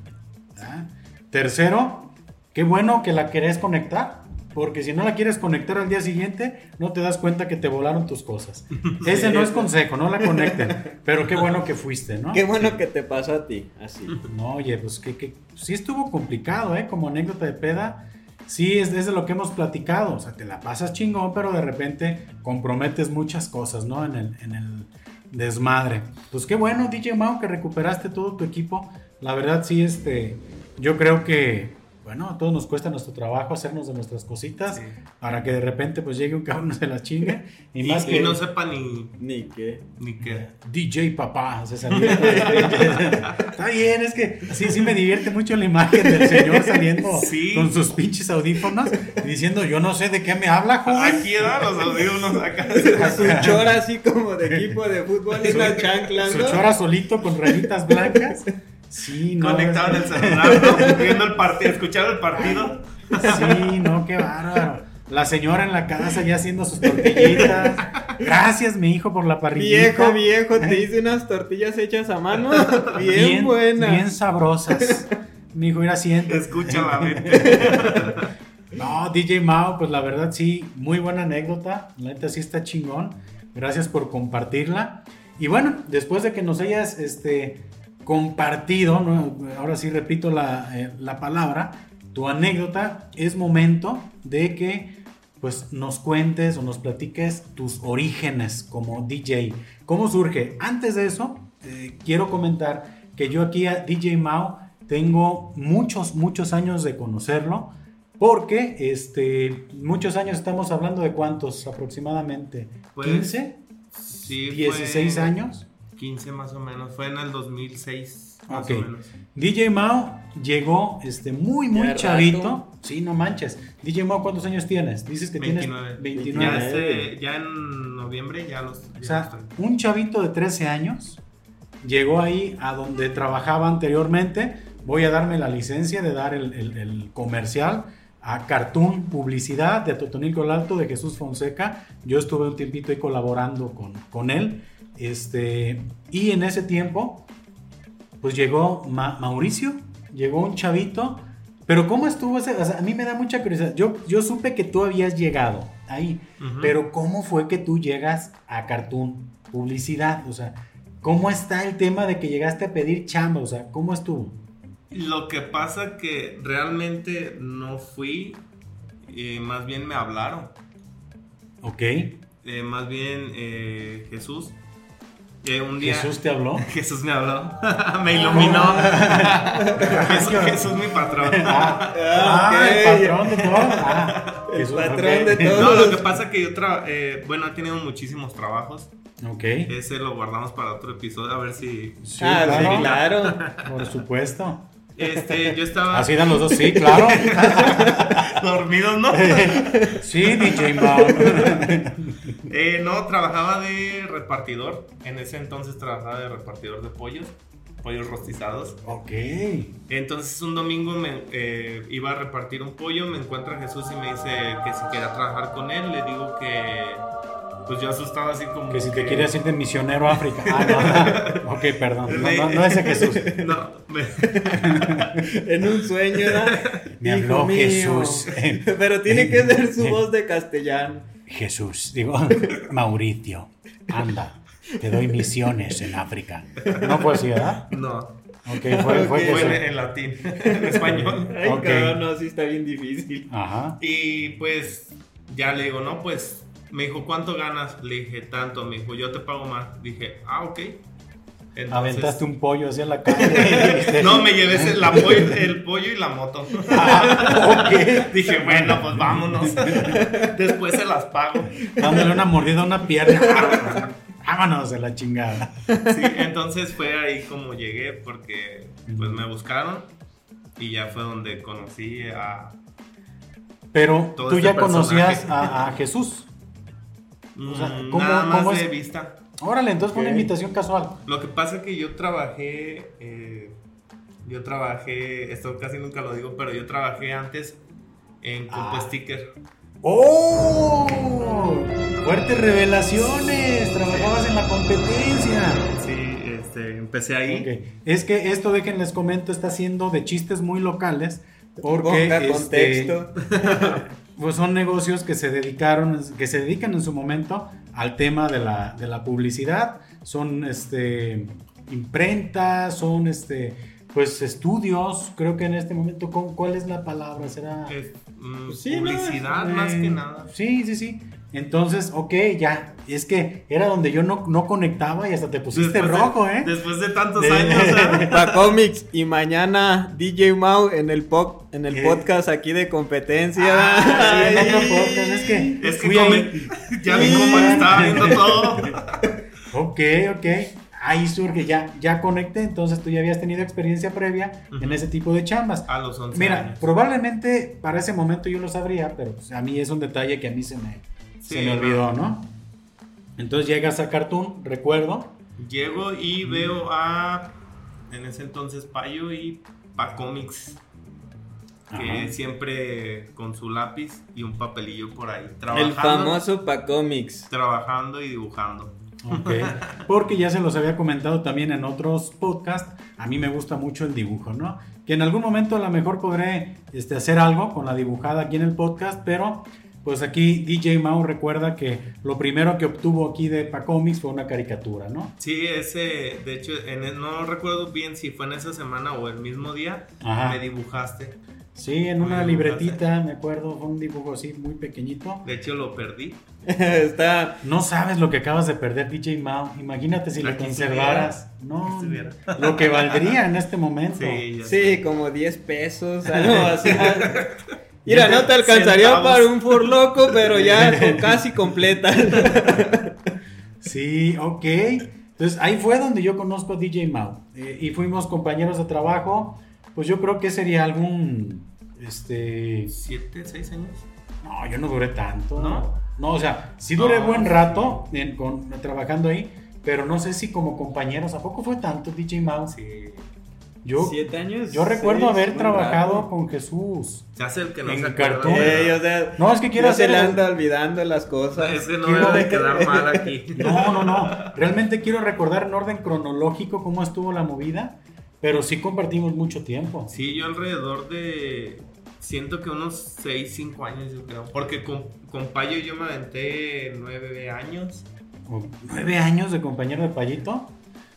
¿ah? Tercero, qué bueno que la querés conectar. Porque si no la quieres conectar al día siguiente, no te das cuenta que te volaron tus cosas. Ese no es consejo, no la conecten. Pero qué bueno que fuiste, ¿no? Qué bueno que te pasó a ti, así. No, oye, pues que, que sí estuvo complicado, ¿eh? Como anécdota de peda, sí es, es de lo que hemos platicado. O sea, te la pasas chingón, pero de repente comprometes muchas cosas, ¿no? En el, en el desmadre. Pues qué bueno, DJ Mao, que recuperaste todo tu equipo. La verdad, sí, este, yo creo que, bueno, a todos nos cuesta nuestro trabajo hacernos de nuestras cositas Sí. para que de repente pues llegue un cabrón se las chingue. Y, Y, más que no sepa ni, Ni qué. ni qué. DJ papá, se salió. Está bien, es que sí, sí me divierte mucho la imagen del señor saliendo Sí. con sus pinches audífonos y diciendo, yo no sé de qué me habla, joven. Aquí da los audífonos acá. Su chora así como de equipo de fútbol y una chancla, Su chora solito con rayitas blancas. Sí, no. Conectado en el celular, ¿no? viendo el partido, escuchando el partido. Sí, no, qué bárbaro. La señora en la casa ya haciendo sus tortillitas. Gracias, mi hijo, por la parrillita. Viejo, viejo, te hice unas tortillas hechas a mano. Bien, buenas. Bien sabrosas. Mi hijo, era siente. Escucha la mente. No, DJ Mao, pues la verdad sí, muy buena anécdota. La neta sí está chingón. Gracias por compartirla. Y bueno, después de que nos hayas este, compartido, ¿no? ahora sí repito la, eh, la palabra, tu anécdota, es momento de que pues nos cuentes o nos platiques tus orígenes como DJ. ¿Cómo surge? Antes de eso, eh, quiero comentar que yo aquí a DJ Mao tengo muchos, muchos años de conocerlo. Porque este, muchos años estamos hablando de cuántos aproximadamente. Pues, ¿15? Sí, fue ¿16 años? 15 más o menos. Fue en el 2006, más Ok. o menos. DJ Mao llegó este, muy, muy Ya chavito. rato. Sí, no manches. DJ Mao, ¿cuántos años tienes? Dices que 29. tienes 29. Ya, este- ya en noviembre ya los. ya O sea, los tengo. un chavito de 13 años llegó ahí a donde trabajaba anteriormente. Voy a darme la licencia de dar el, el- el comercial a Cartoon Publicidad de Totonilco el Alto de Jesús Fonseca. Yo estuve un tiempito ahí colaborando con, con él. Este, y en ese tiempo, pues llegó Ma- Mauricio, llegó un chavito. Pero ¿cómo estuvo ese? O sea, a mí me da mucha curiosidad. Yo, yo supe que tú habías llegado ahí. Pero ¿cómo fue que tú llegas a Cartoon Publicidad? O sea, ¿cómo está el tema de que llegaste a pedir chamba? O sea, ¿cómo estuvo? Lo que pasa que realmente no fui, eh, más bien me hablaron. Ok. Eh, más bien eh, Jesús. Eh, un día Jesús te habló. Jesús me habló, me iluminó. Jesús, Jesús mi patrón. Ah, Ah, ah, el patrón de todo. Ah, El Jesús, patrón de todo. No, lo que pasa que yo tra eh, bueno, he tenido muchísimos trabajos. Ok. Ese lo guardamos para otro episodio, a ver si... Sí, ah, claro. Por supuesto. Este, yo estaba Así dan los dos, sí, claro. dormido, ¿no? Sí, DJ Mao. Eh, no, trabajaba de repartidor. En ese entonces trabajaba de repartidor de pollos, pollos rostizados. Ok. Entonces un domingo me eh, iba a repartir un pollo, me encuentra Jesús y me dice que si quería trabajar con él. Le digo que, pues yo asustado así como Que si te quieres ir de misionero a África. Ah, no. Ok, perdón. No, no, no ese Jesús. No, me- En un sueño, ¿verdad? Me Hijo habló mío. Jesús. Pero tiene que ser su voz de castellano. Jesús, digo, Mauricio, anda, te doy misiones en África. No fue así, ¿verdad? no. Ok, fue, fue Fue Jesús. en, en latín, en español. Ay, Ok. cabrón, no, sí está bien difícil. Ajá. Y pues ya le digo, no, pues me dijo, ¿cuánto ganas? Le dije, tanto. Me dijo, yo te pago más. Dije, ah, ok. Entonces- Aventaste un pollo hacia la calle. No, me llevé ese- la pollo- el pollo y la moto. Ah. Dije, bueno, pues vámonos. Después se las pago. Dándole una mordida a una pierna. Vámonos de la chingada. Sí, entonces fue ahí como llegué porque pues me buscaron y ya fue donde conocí a... Pero tú este ya conocías a Jesús. O sea, mm, ¿cómo- nada más cómo de vista. Órale, entonces fue una invitación casual. Lo que pasa es que yo trabajé, eh, yo trabajé, esto casi nunca lo digo, pero yo trabajé antes en Compo Ah. Sticker. ¡Oh! Fuertes revelaciones. Trabajabas en la competencia. Sí, este, empecé ahí. Es que esto, déjenles comento, está siendo de chistes muy locales. Porque Ponga este, contexto. pues son negocios que se dedicaron, que se dedican en su momento al tema de la, de la publicidad. Son este imprentas, son este pues estudios. Creo que en este momento, ¿cu- ¿cuál es la palabra? ¿Será Es, mm, Pues sí, ¿no? publicidad Eh, más que nada. Sí, sí, sí. Entonces, ok, ya. Es que era donde yo no, no conectaba y hasta te pusiste Después de- rojo, ¿eh? Después de tantos De- años, ¿eh? Pa Comics y mañana DJ Mau en el po- en el podcast aquí de competencia. Ah, sí, en otro podcast. Es que, Es que come- ya vi cómo le estaba viendo todo. Ok, ok. Ahí surge, ya, ya conecté. Entonces tú ya habías tenido experiencia previa en Ujú. ese tipo de chambas. A los 11 Mira, años. probablemente para ese momento yo lo sabría, pero pues, a mí es un detalle que a mí se me, se me olvidó, ¿no? Entonces llegas a Cartoon, recuerdo. Llego y veo a, en ese entonces, Payo y Pacomics. Que Ajá. siempre con su lápiz y un papelillo por ahí. El Trabajando, famoso Pa Comics. Trabajando y dibujando. Ok. Porque ya se los había comentado también en otros podcasts. A mí me gusta mucho el dibujo, ¿no? Que en algún momento a lo mejor podré este, hacer algo con la dibujada aquí en el podcast, pero pues aquí DJ Mau recuerda que lo primero que obtuvo aquí de Pacomics fue una caricatura, ¿no? Sí, ese, de hecho, en el- no recuerdo bien si fue en esa semana o el mismo día, Ajá. me dibujaste. Sí, en una libretita, me acuerdo, fue un dibujo así muy pequeñito. De hecho, lo perdí. Está. No sabes lo que acabas de perder, DJ Mau. Imagínate si lo conservaras. No, lo que valdría en este momento. Sí, Sí, como 10 pesos, algo así. Mira, no te alcanzaría Centavos. para un furloco, pero ya con casi completa. Sí, ok. Entonces ahí fue donde yo conozco a DJ Mau. Eh, y fuimos compañeros de trabajo. Pues yo creo que sería algún. Este. ¿Siete, seis años? No, yo no duré tanto. ¿No? No, o sea, sí duré No, buen rato en- con- trabajando ahí. Pero no sé si como compañeros. ¿A poco fue tanto, DJ Mau? Sí. Yo, ¿Siete años? yo recuerdo Seis, haber trabajado rato. con Jesús. Se hace el que no En se acuerda. Ey, o sea, No, es que quiero ya se hacer le anda olvidando las cosas. Es que no Quiero- debe de quedar mal aquí. No, no, no. Realmente quiero recordar en orden cronológico cómo estuvo la movida, pero sí compartimos mucho tiempo. Sí, yo alrededor de. Siento que unos 6, 5 años, yo creo. Porque con, con Payo yo me aventé 9 años. Nueve años de compañero de Payito.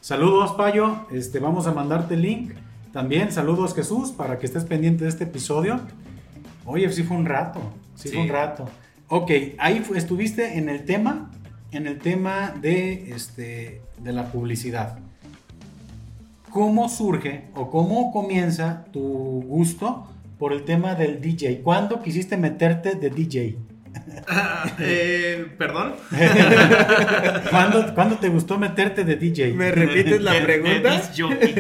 Saludos, Payo. Este, vamos a mandarte el link. También saludos, Jesús, para que estés pendiente de este episodio. Oye, sí fue un rato. Sí, Sí. fue un rato. Ok, ahí estuviste en el tema, en el tema de, este, de la publicidad. ¿Cómo surge o cómo comienza tu gusto por el tema del DJ? ¿Cuándo quisiste meterte de DJ? Eh, Perdón. ¿Cuándo, cuándo te gustó meterte de DJ? ¿Me repites la pregunta? disc jockey.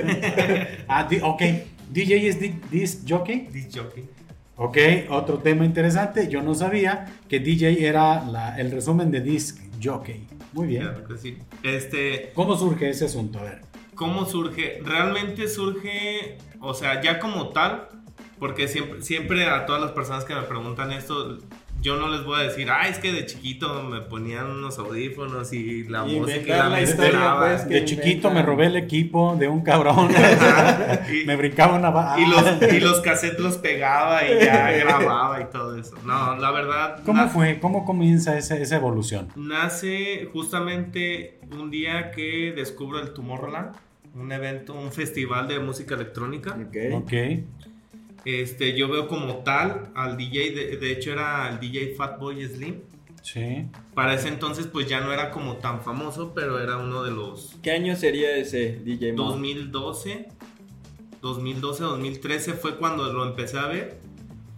Ah, di- ok. DJ es di- disc jockey. Disc jockey. Ok, otro tema interesante. Yo no sabía que DJ era la- el resumen de disc jockey. Muy bien. Claro que sí. Este, ¿Cómo surge ese asunto? A ver. ¿cómo surge? Realmente surge, o sea, ya como tal, porque siempre, siempre a todas las personas que me preguntan esto, yo no les voy a decir, ah, es que de chiquito me ponían unos audífonos y la música y la la historia, pues, que De chiquito inventan. me robé el equipo de un cabrón. Y- me brincaba una ba- Y los, y los cassettes los pegaba y ya grababa y todo eso. No, la verdad. ¿Cómo fue? ¿Cómo comienza esa, esa evolución? Nace justamente un día que descubro el Tomorrowland, un evento, un festival de música electrónica. Ok. Ok. Este, yo veo como tal al DJ, de, de hecho era el DJ Fatboy Slim. Sí. Para ese entonces pues ya no era como tan famoso, pero era uno de los ¿Qué año sería ese DJ Mao? 2012, 2012, 2013 fue cuando lo empecé a ver.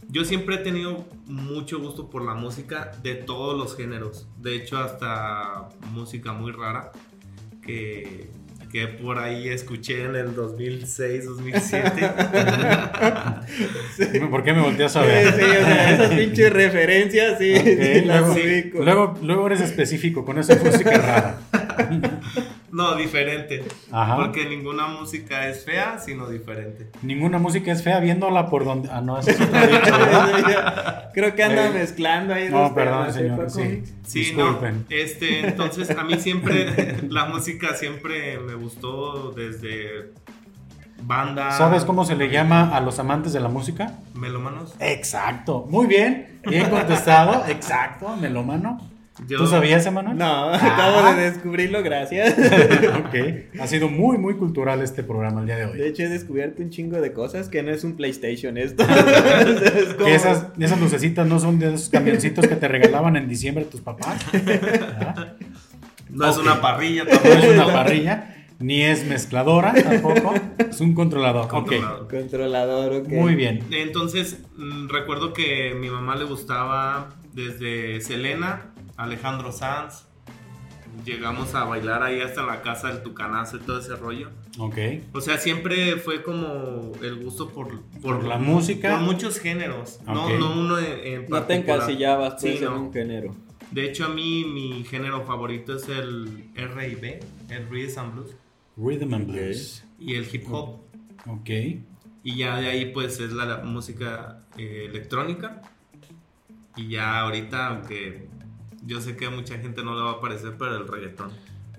Yo siempre he tenido mucho gusto por la música de todos los géneros. De hecho, hasta música muy rara que, que por ahí escuché en el 2006, 2007. ¿Por qué me volteas a Sí, ver? sí, o sea, esas pinches referencias, sí, Ok, sí, las luego, ubico. luego, luego eres específico con esa música rara. No, diferente. Ajá. Porque ninguna música es fea, sino diferente. Ninguna música es fea viéndola por donde. Ah, no, eso es otro dicho, ¿verdad? Creo que anda Eh, mezclando ahí No, perdón, ¿eh, señor. Sí. Sí, Disculpen. no. Este, entonces a mí siempre la música siempre me gustó desde banda. ¿Sabes cómo se le llama a los amantes de la música? Melómanos. Exacto. Muy bien. Bien contestado. Exacto. Melómano. Yo- ¿Tú sabías, Emanuel? No, Ah. acabo de descubrirlo, gracias. ok. Ha sido muy, muy cultural este programa el día de hoy. De hecho, he descubierto un chingo de cosas que no es un PlayStation esto. Es como- Que esas, esas lucecitas no son de esos camioncitos que te regalaban en diciembre tus papás. ¿verdad? No es una parrilla No tampoco. es una parrilla, ni es mezcladora tampoco. Es un controlador. Ok. Controlador. Controlador, ok. Muy bien. Entonces, mm, recuerdo que mi mamá le gustaba desde Selena, Alejandro Sanz. Llegamos a bailar ahí hasta en la casa del Tucanazo y todo ese rollo. Ok. O sea, siempre fue como el gusto por, Por la música. Por muchos géneros. No, no uno en, en No te encasillabas pues, Sí, en no. un género. De hecho, a mí mi género favorito es el R&B, el Rhythm and Blues Rhythm and Blues. y el hip hop. Ok. Y ya de ahí pues es la, la música eh, electrónica. Y ya ahorita, aunque yo sé que a mucha gente no le va a parecer, pero el reggaetón.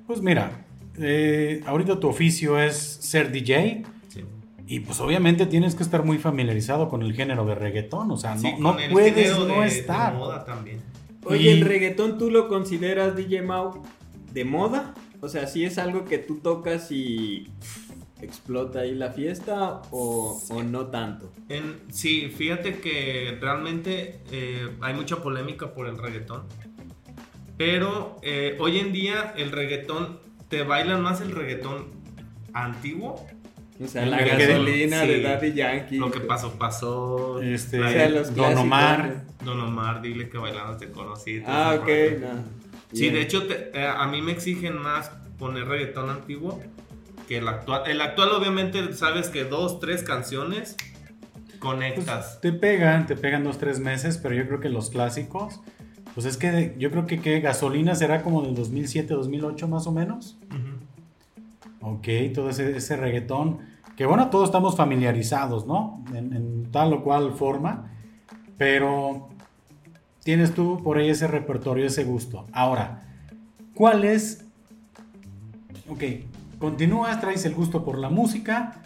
Pues mira, eh, ahorita tu oficio es ser DJ. Sí. Y pues obviamente tienes que estar muy familiarizado con el género de reggaetón. O sea, no, Sí, no el puedes no de- de estar. moda también. Oye, Y- ¿el reggaetón tú lo consideras, DJ Mau, de moda? O sea, ¿sí es algo que tú tocas y explota ahí la fiesta o, o no tanto? En, sí, fíjate que realmente eh, hay mucha polémica por el reggaetón. Pero eh, hoy en día el reggaetón, te bailan más el reggaetón antiguo. O sea, la gasolina de sí, Daddy Yankee. Lo que pasó, pasó. Este, O sea, los Don Omar. Don Omar, dile que bailando te conocí. Ah, ok. no. Sí, de hecho, te- eh, a mí me exigen más poner reggaetón antiguo que el actual. El actual, obviamente, sabes que dos, tres canciones conectas. Te pegan, te pegan dos, tres meses, pero yo creo que los clásicos, pues es que yo creo que, que gasolina será como del 2007, 2008 más o menos. Ok, todo ese, ese reggaetón, que bueno, todos estamos familiarizados, ¿no? En, en tal o cual forma, pero tienes tú por ahí ese repertorio, ese gusto. Ahora, ¿cuál es? Ok, continúas, traes el gusto por la música.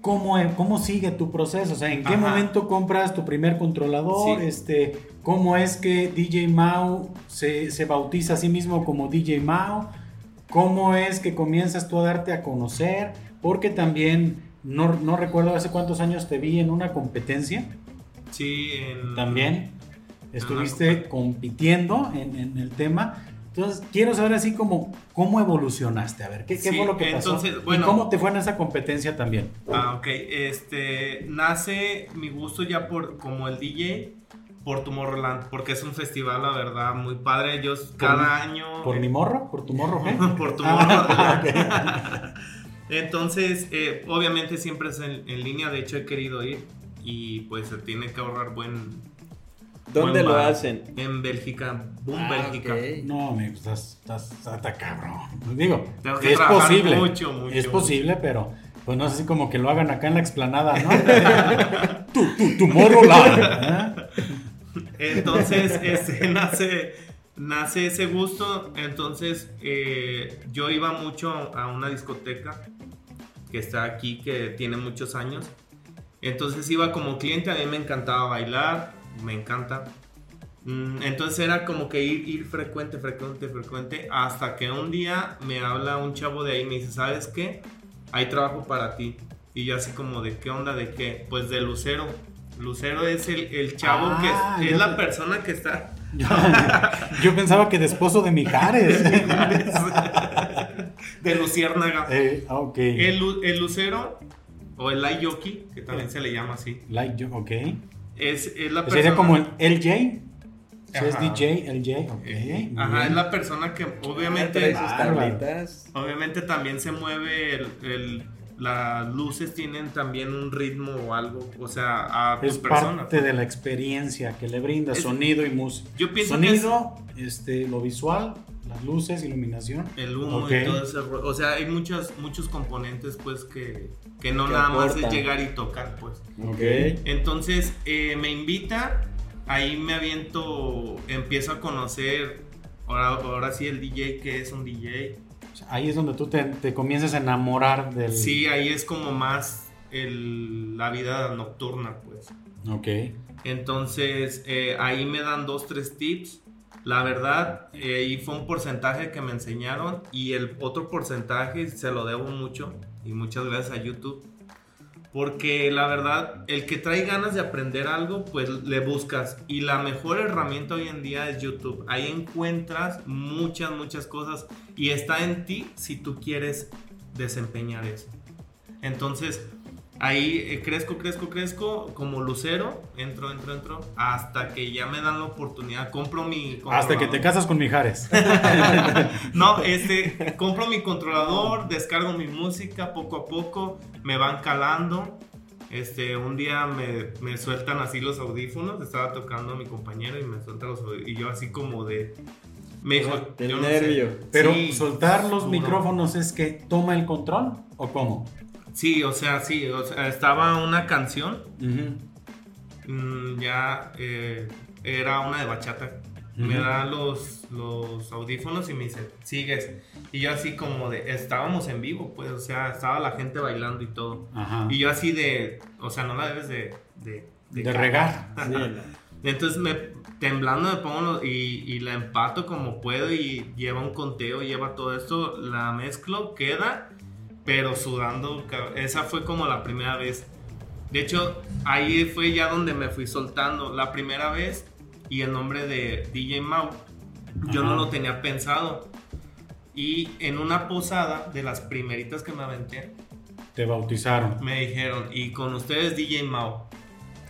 ¿Cómo, ¿Cómo sigue tu proceso? O sea, ¿en qué Ajá. momento compras tu primer controlador? Sí. Este, ¿Cómo es que DJ Mao se, se bautiza a sí mismo como DJ Mao? ¿Cómo es que comienzas tú a darte a conocer? Porque también, no, no recuerdo hace cuántos años te vi en una competencia. Sí, en- También estuviste compitiendo en, en el tema. Entonces, quiero saber así como cómo evolucionaste. A ver, ¿qué, qué Sí, fue lo que pasó? entonces, bueno. ¿Y cómo te fue en esa competencia también? Ah, ok. Este, nace mi gusto ya por como el DJ por Tomorrowland, porque es un festival, la verdad, muy padre. Ellos cada año... ¿Por mi morro? ¿Por tu morro? qué? por tu Ah, morro. Entonces, eh, obviamente siempre es en, en línea, de hecho he querido ir y pues se tiene que ahorrar buen... ¿Dónde buen lo hacen? En Bélgica, Boom, Ah, Bélgica. ok. No, amigo, estás, estás, está cabrón. Digo, Tengo que es posible. mucho, mucho, es mucho. posible, pero pues no es así como que lo hagan acá en la explanada, ¿no? tu, tu, tu morro la. Entonces, nace, nace ese gusto. Entonces, eh, yo iba mucho a una discoteca que está aquí, que tiene muchos años. Entonces iba como cliente, a mí me encantaba bailar, me encanta. Mm, Entonces era como que ir, ir frecuente, frecuente, frecuente, hasta que un día me habla un chavo de ahí y me dice, ¿sabes qué? Hay trabajo para ti. Y yo así como, ¿de qué onda? ¿De qué? Pues de lucero. Lucero es el, el chavo Ah, que es, es la te- persona que está. Yo, yo pensaba que de esposo de Mijares. de Luciérnaga. Eh, ok. El, lu- el lucero, o el Yoki, que también se le llama así, Like yo, ok. es, es la persona. Sería como el LJ. Si es Ajá. DJ, LJ, ok. Eh, Ajá, bien. es la persona que Trae obviamente. Obviamente también se mueve el, el- las luces tienen también un ritmo o algo, o sea, a Es parte de la experiencia que le brinda Es- sonido y música. Yo pienso que Sonido, este, lo visual, las luces, iluminación. El humo Ok. y todo ese O sea, hay muchos, muchos componentes pues que, que no Que nada más es llegar y tocar pues. Ok. Entonces eh, me invita, ahí me aviento, empiezo a conocer, ahora, ahora sí el DJ, que es un DJ. Ahí es donde tú te, te comienzas a enamorar del. Sí, ahí es como más el- la vida nocturna pues. Ok. Entonces eh, ahí me dan dos, tres tips. La verdad, eh, ahí fue un porcentaje que me enseñaron y el otro porcentaje se lo debo mucho y muchas gracias a YouTube. Porque la verdad, el que trae ganas de aprender algo, pues le buscas. Y la mejor herramienta hoy en día es YouTube. Ahí encuentras muchas, muchas cosas. Y está en ti si tú quieres desempeñar eso. Entonces, ahí eh, crezco, crezco, crezco como lucero. Entro, entro, entro. Hasta que ya me dan la oportunidad. Compro mi... Hasta que te casas con Mijares. No, este, compro mi controlador, descargo mi música poco a poco, me van calando. Este, un día me, me sueltan así los audífonos, estaba tocando a mi compañero y me sueltan los audífonos. Y yo así como de... Me dijo, Del no sé. nervio. Pero Sí, soltar los duro. micrófonos es que toma el control o cómo? Sí, o sea, sí, o sea, estaba una canción, mm, ya eh, era una de bachata. Me da los, los audífonos y me dice, sigues. Y yo así como de, estábamos en vivo, pues, o sea, estaba la gente bailando y todo. Ajá. Y yo así de, o sea, no la debes de... De, De regar. Sí. Entonces me temblando me pongo los- y, y la empato como puedo y lleva un conteo, lleva todo esto, la mezclo, queda, pero sudando. Esa fue como la primera vez. De hecho, ahí fue ya donde me fui soltando. La primera vez y el nombre de DJ Mau, yo no lo tenía pensado. Y en una posada de las primeritas que me aventé, Te bautizaron. me dijeron, y con ustedes DJ Mau.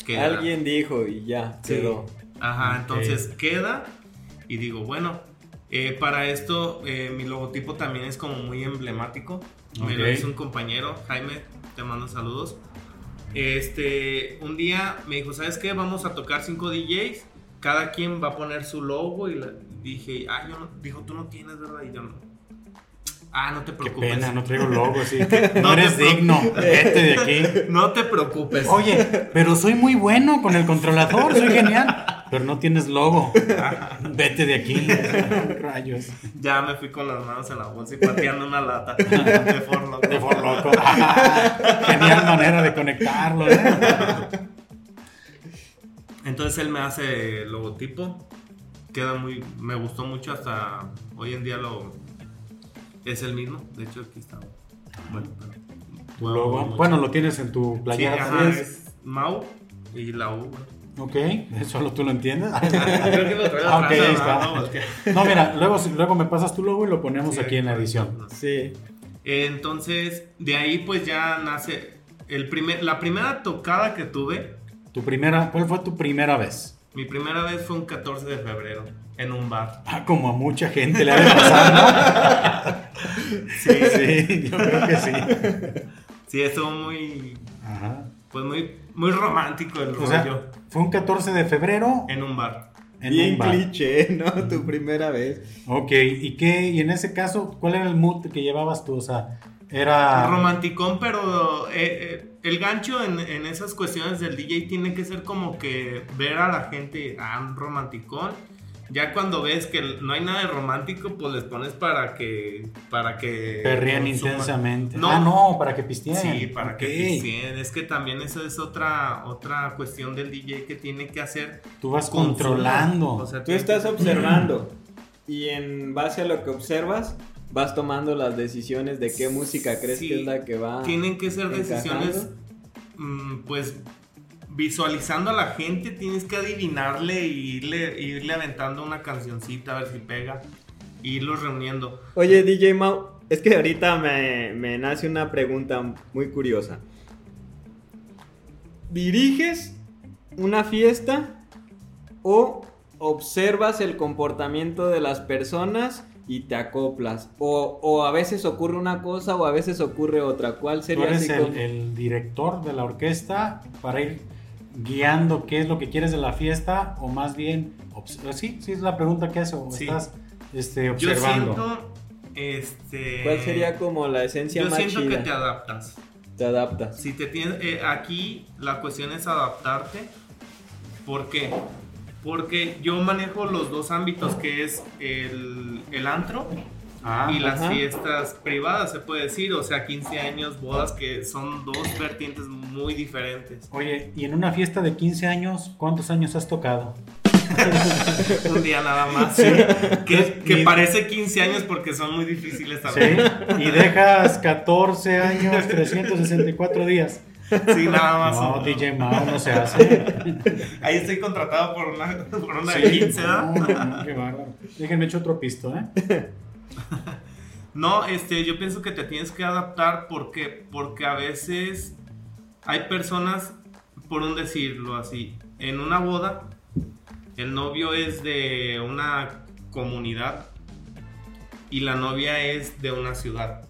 queda". Alguien dijo y ya, Sí. Ajá, entonces queda y digo, bueno, eh, para esto eh, mi logotipo también es como muy emblemático. Me lo hizo un compañero, Jaime, te mando saludos. Este, un día me dijo, ¿sabes qué? Vamos a tocar cinco DJs, cada quien va a poner su logo y la- dije, ah, yo no, dijo, tú no tienes, ¿verdad? Y yo no. Ah, no te Qué preocupes. pena, no traigo logo así. No, eres digno. Vete de aquí. No te preocupes. Oye, pero soy muy bueno con el controlador, soy genial. Pero no tienes logo. Vete de aquí. Rayos. Ya me fui con las manos en la bolsa y pateando una lata de Ford Loco. De for loco. Genial manera de conectarlo. ¿eh? Entonces él me hace el logotipo. Queda muy. Me gustó mucho hasta hoy en día lo. Es el mismo. De hecho, aquí está. Bueno, pero. Tu logo. Bueno, lo tienes en tu Sí, playera. ajá, también. es Mau y la U. bueno. Ok, solo tú lo entiendes. Creo que lo traigo ok, atrás, ahí ¿no? está. No, es que- No, mira, luego, luego me pasas tu logo y lo ponemos Sí, aquí en la edición. Sí. Entonces, de ahí pues ya nace. El primer, la primera tocada que tuve, Tu primera, ¿cuál fue tu primera vez? mi primera vez fue un 14 de febrero en un bar. Ah, como a mucha gente le ha de pasar, ¿no? Sí, sí, yo creo que sí. Sí, estuvo muy. Ajá. Pues muy, muy romántico el O rollo. sea, fue un 14 de febrero en un bar. en Bien un bar. cliché, ¿no? Tu primera vez. Ok, ¿y qué? Y en ese caso, ¿cuál era el mood que llevabas tú? O sea, era... Romanticón, pero eh, eh, el gancho en, en esas cuestiones del DJ tiene que ser como que ver a la gente, ah, un romanticón. Ya cuando ves que no hay nada de romántico, pues les pones para que. Para que. Perrían consuman. intensamente. No. Ah, no, para que pisteen. Sí, para que pisteen. Es que también eso es otra, otra cuestión del DJ que tiene que hacer. Tú vas consumo. controlando. O sea, Tú estás que- observando y en base a lo que observas vas tomando las decisiones de qué música crees Sí, que es la que va. Tienen que ser encajando. decisiones, mm, pues, visualizando a la gente, tienes que adivinarle y irle, irle aventando una cancioncita a ver si pega. Y irlos reuniendo. Oye, DJ Mau, es que ahorita me, me nace una pregunta muy curiosa. ¿Diriges una fiesta o observas el comportamiento de las personas y te acoplas? O, o a veces ocurre una cosa o a veces ocurre otra. ¿Cuál Tú sería eres así el, el director de la orquesta para ir guiando qué es lo que quieres de la fiesta o más bien obs- sí sí es la pregunta que hace o Sí. estás este, Yo observando siento. Este. ¿Cuál sería como la esencia Yo más siento chida? que te adaptas. Te adaptas. Si te tienes, eh, aquí la cuestión es adaptarte. ¿Por qué? Porque yo manejo los dos ámbitos que es el, el antro Ah, y las ajá. fiestas privadas, se puede decir. O sea, 15 años, bodas que son dos vertientes muy diferentes. oye y en una fiesta de 15 años cuántos años has tocado Un día nada más. Que, que parece 15 años porque son muy difíciles sí también. y dejas 14 años 364 días Sí, nada más. no DJ Mao no se hace Ahí estoy contratado por una, por una Sí. de 15, ¿verdad? No, no, qué bárbaro. Déjenme echar otro pisto, ¿eh? No, este, yo pienso que te tienes que adaptar porque, porque a veces hay personas, por un decirlo así, en una boda, el novio es de una comunidad y la novia es de una ciudad.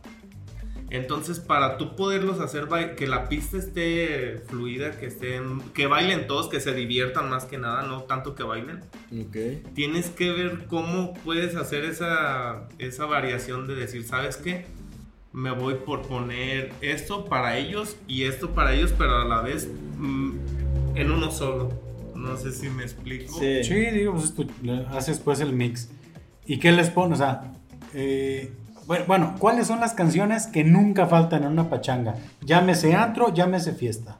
Entonces, para tú poderlos hacer que la pista esté fluida, que estén, que bailen todos, que se diviertan más que nada, no tanto que bailen Ok. tienes que ver cómo puedes hacer esa, esa variación de decir, ¿sabes qué? Me voy por poner esto para ellos y esto para ellos, pero a la vez mm, en uno solo. No sé si me explico. Sí. Sí, digo, pues haces pues el mix. ¿Y qué les pones? O sea, eh, bueno, bueno, ¿cuáles son las canciones que nunca faltan en una pachanga? Llámese antro, llámese fiesta.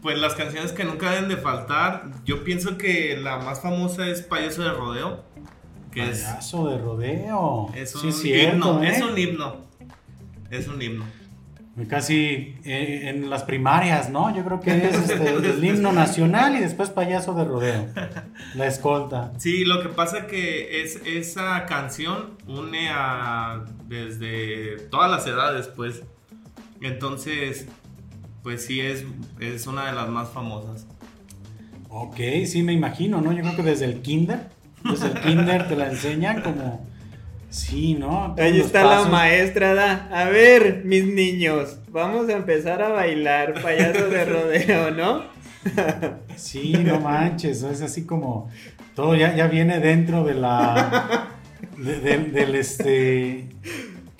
Pues las canciones que nunca deben de faltar, yo pienso que la más famosa es Payaso de Rodeo, que es, Payaso de rodeo. es un sí, cierto, himno, ¿eh? es un himno. Es un himno. Casi eh, en las primarias, ¿no? Yo creo que es este, el himno nacional y después payaso de rodeo. La escolta. Sí, lo que pasa que es esa canción une a desde todas las edades, pues. Entonces, pues sí es, es una de las más famosas. Ok, sí me imagino, ¿no? Yo creo que desde el kinder, desde el kinder te la enseñan como... Sí, ¿no? Todos Ahí está la maestra, da. A ver, mis niños, vamos a empezar a bailar payaso de rodeo, ¿no? Sí, no manches, es así como... Todo ya, ya viene dentro de la... de- del- del este...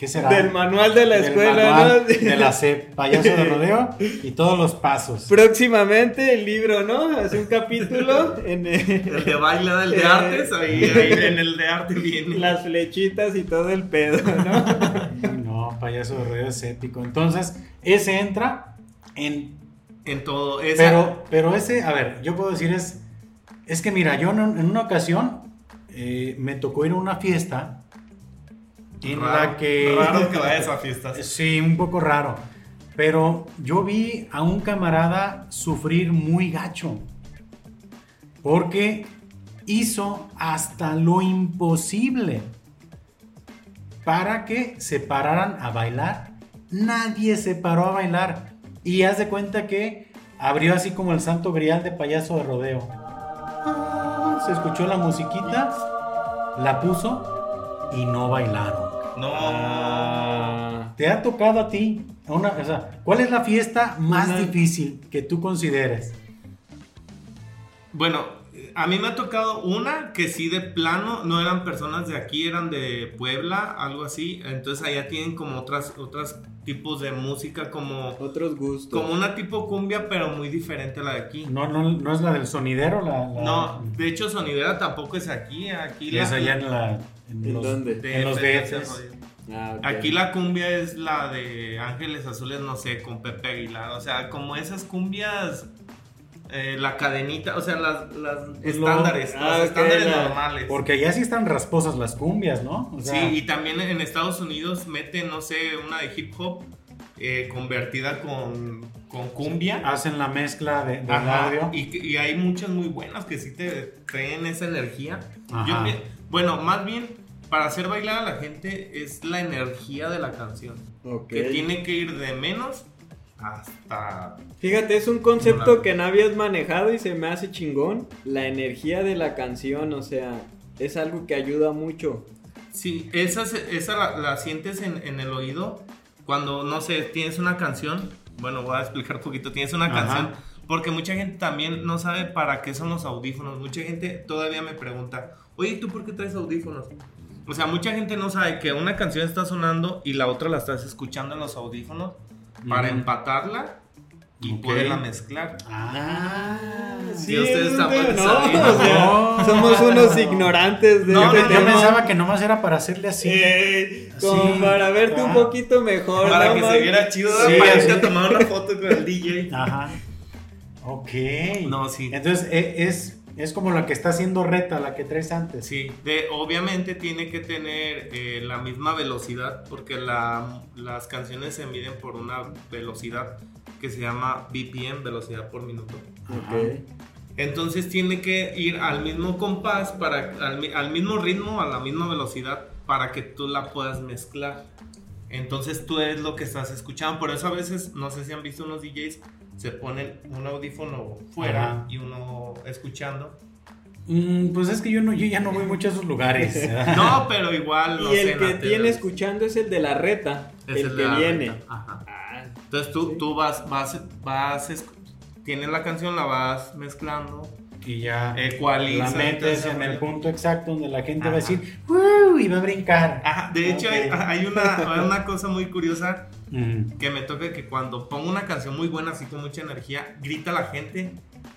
¿Qué será? Del manual de la Del escuela, manual ¿no? De la CEP, payaso de rodeo y todos los pasos. Próximamente el libro, ¿no? Hace un capítulo en eh, El de baile, el de artes, ahí, ahí en el de arte viene. las flechitas y todo el pedo, ¿no? No, payaso de rodeo es épico. Entonces, ese entra en En todo. Esa, Pero, pero ese, a ver, yo puedo decir es, es que mira, yo en, en una ocasión eh, me tocó ir a una fiesta en raro, la que... Raro que vayas a fiestas. Sí, un poco raro. Pero yo vi a un camarada sufrir muy gacho. Porque hizo hasta lo imposible para que se pararan a bailar. Nadie se paró a bailar. Y haz de cuenta que abrió así como el santo grial de payaso de rodeo. Se escuchó la musiquita, la puso y no bailaron. No. Ah, ¿Te ha tocado a ti? Una, o sea, ¿Cuál es la fiesta más Una- difícil que tú consideres? Bueno, a mí me ha tocado una que sí de plano no eran personas de aquí, eran de Puebla, algo así. Entonces allá tienen como otras, otros tipos de música, como, otros gustos. como una tipo cumbia, pero muy diferente a la de aquí. No, no, no es la del sonidero, la, la- No, de hecho Sonidera tampoco es aquí, aquí la, es allá en la en ¿En los, dónde? en los DF, DFs. Ah, ok. Aquí la cumbia es la de Ángeles Azules, no sé, con Pepe Aguilar. O sea, como esas cumbias, eh, la cadenita, o sea, las, estándares, ah, los ok, estándares la- normales. Porque allá sí están rasposas las cumbias, ¿no? O sea, sí, y también en Estados Unidos meten, no sé, una de hip hop eh, convertida con, con cumbia. Hacen la mezcla de, Ajá, audio. Y, hay muchas muy buenas que sí te traen esa energía. Ajá. Yo pi- bueno, más bien, para hacer bailar a la gente es la energía de la canción. Ok. Que tiene que ir de menos hasta... Fíjate, es un concepto Una- que no habías manejado y se me hace chingón. La energía de la canción, o sea, es algo que ayuda mucho. Sí, esa, esa la, la sientes en, en el oído cuando, no sé, tienes una canción. Bueno, voy a explicar un poquito. Tienes una Ajá. canción. Porque mucha gente también no sabe para qué son los audífonos. Mucha gente todavía me pregunta, oye, ¿tú por qué traes audífonos? O sea, mucha gente no sabe que una canción está sonando y la otra la estás escuchando en los audífonos para empatarla y poderla mezclar. Ah, Sí, ustedes tampoco no, sabían. o sea, No. somos unos ignorantes de No, este yo, pensaba que nomás era para hacerle así. Eh, como Sí. para verte un Ah. poquito mejor. Para ¿no, que man? se viera chido, Sí, para irte a tomar una foto con el DJ. Ajá. Ok. No, sí. Entonces e- es, es como la que está haciendo reta, la que traes antes. Sí, de, obviamente tiene que tener eh, la misma velocidad porque la- las canciones se miden por una velocidad que se llama BPM, velocidad por minuto. Ok. Entonces tiene que ir al mismo compás, para, al, al mismo ritmo, a la misma velocidad para que tú la puedas mezclar. Entonces tú eres lo que estás escuchando. Por eso a veces, no sé si han visto unos DJs, se ponen un audífono fuera Ajá. y uno escuchando. Mm, pues es que yo, no, yo ya no voy mucho a esos lugares. No, pero igual... no Y el que tiene escuchando es el de la reta, Es el, el que de la viene. reta, ajá. Ah, Entonces tú, Sí. tú vas, vas, vas, tienes la canción, la vas mezclando, y ya ecualizas. la metes en el punto exacto donde la gente va a decir, ¡Woo! y va a brincar. Ajá, de hecho hay, hay una, hay una cosa muy curiosa que me toca que cuando pongo una canción muy buena, así con mucha energía, grita la gente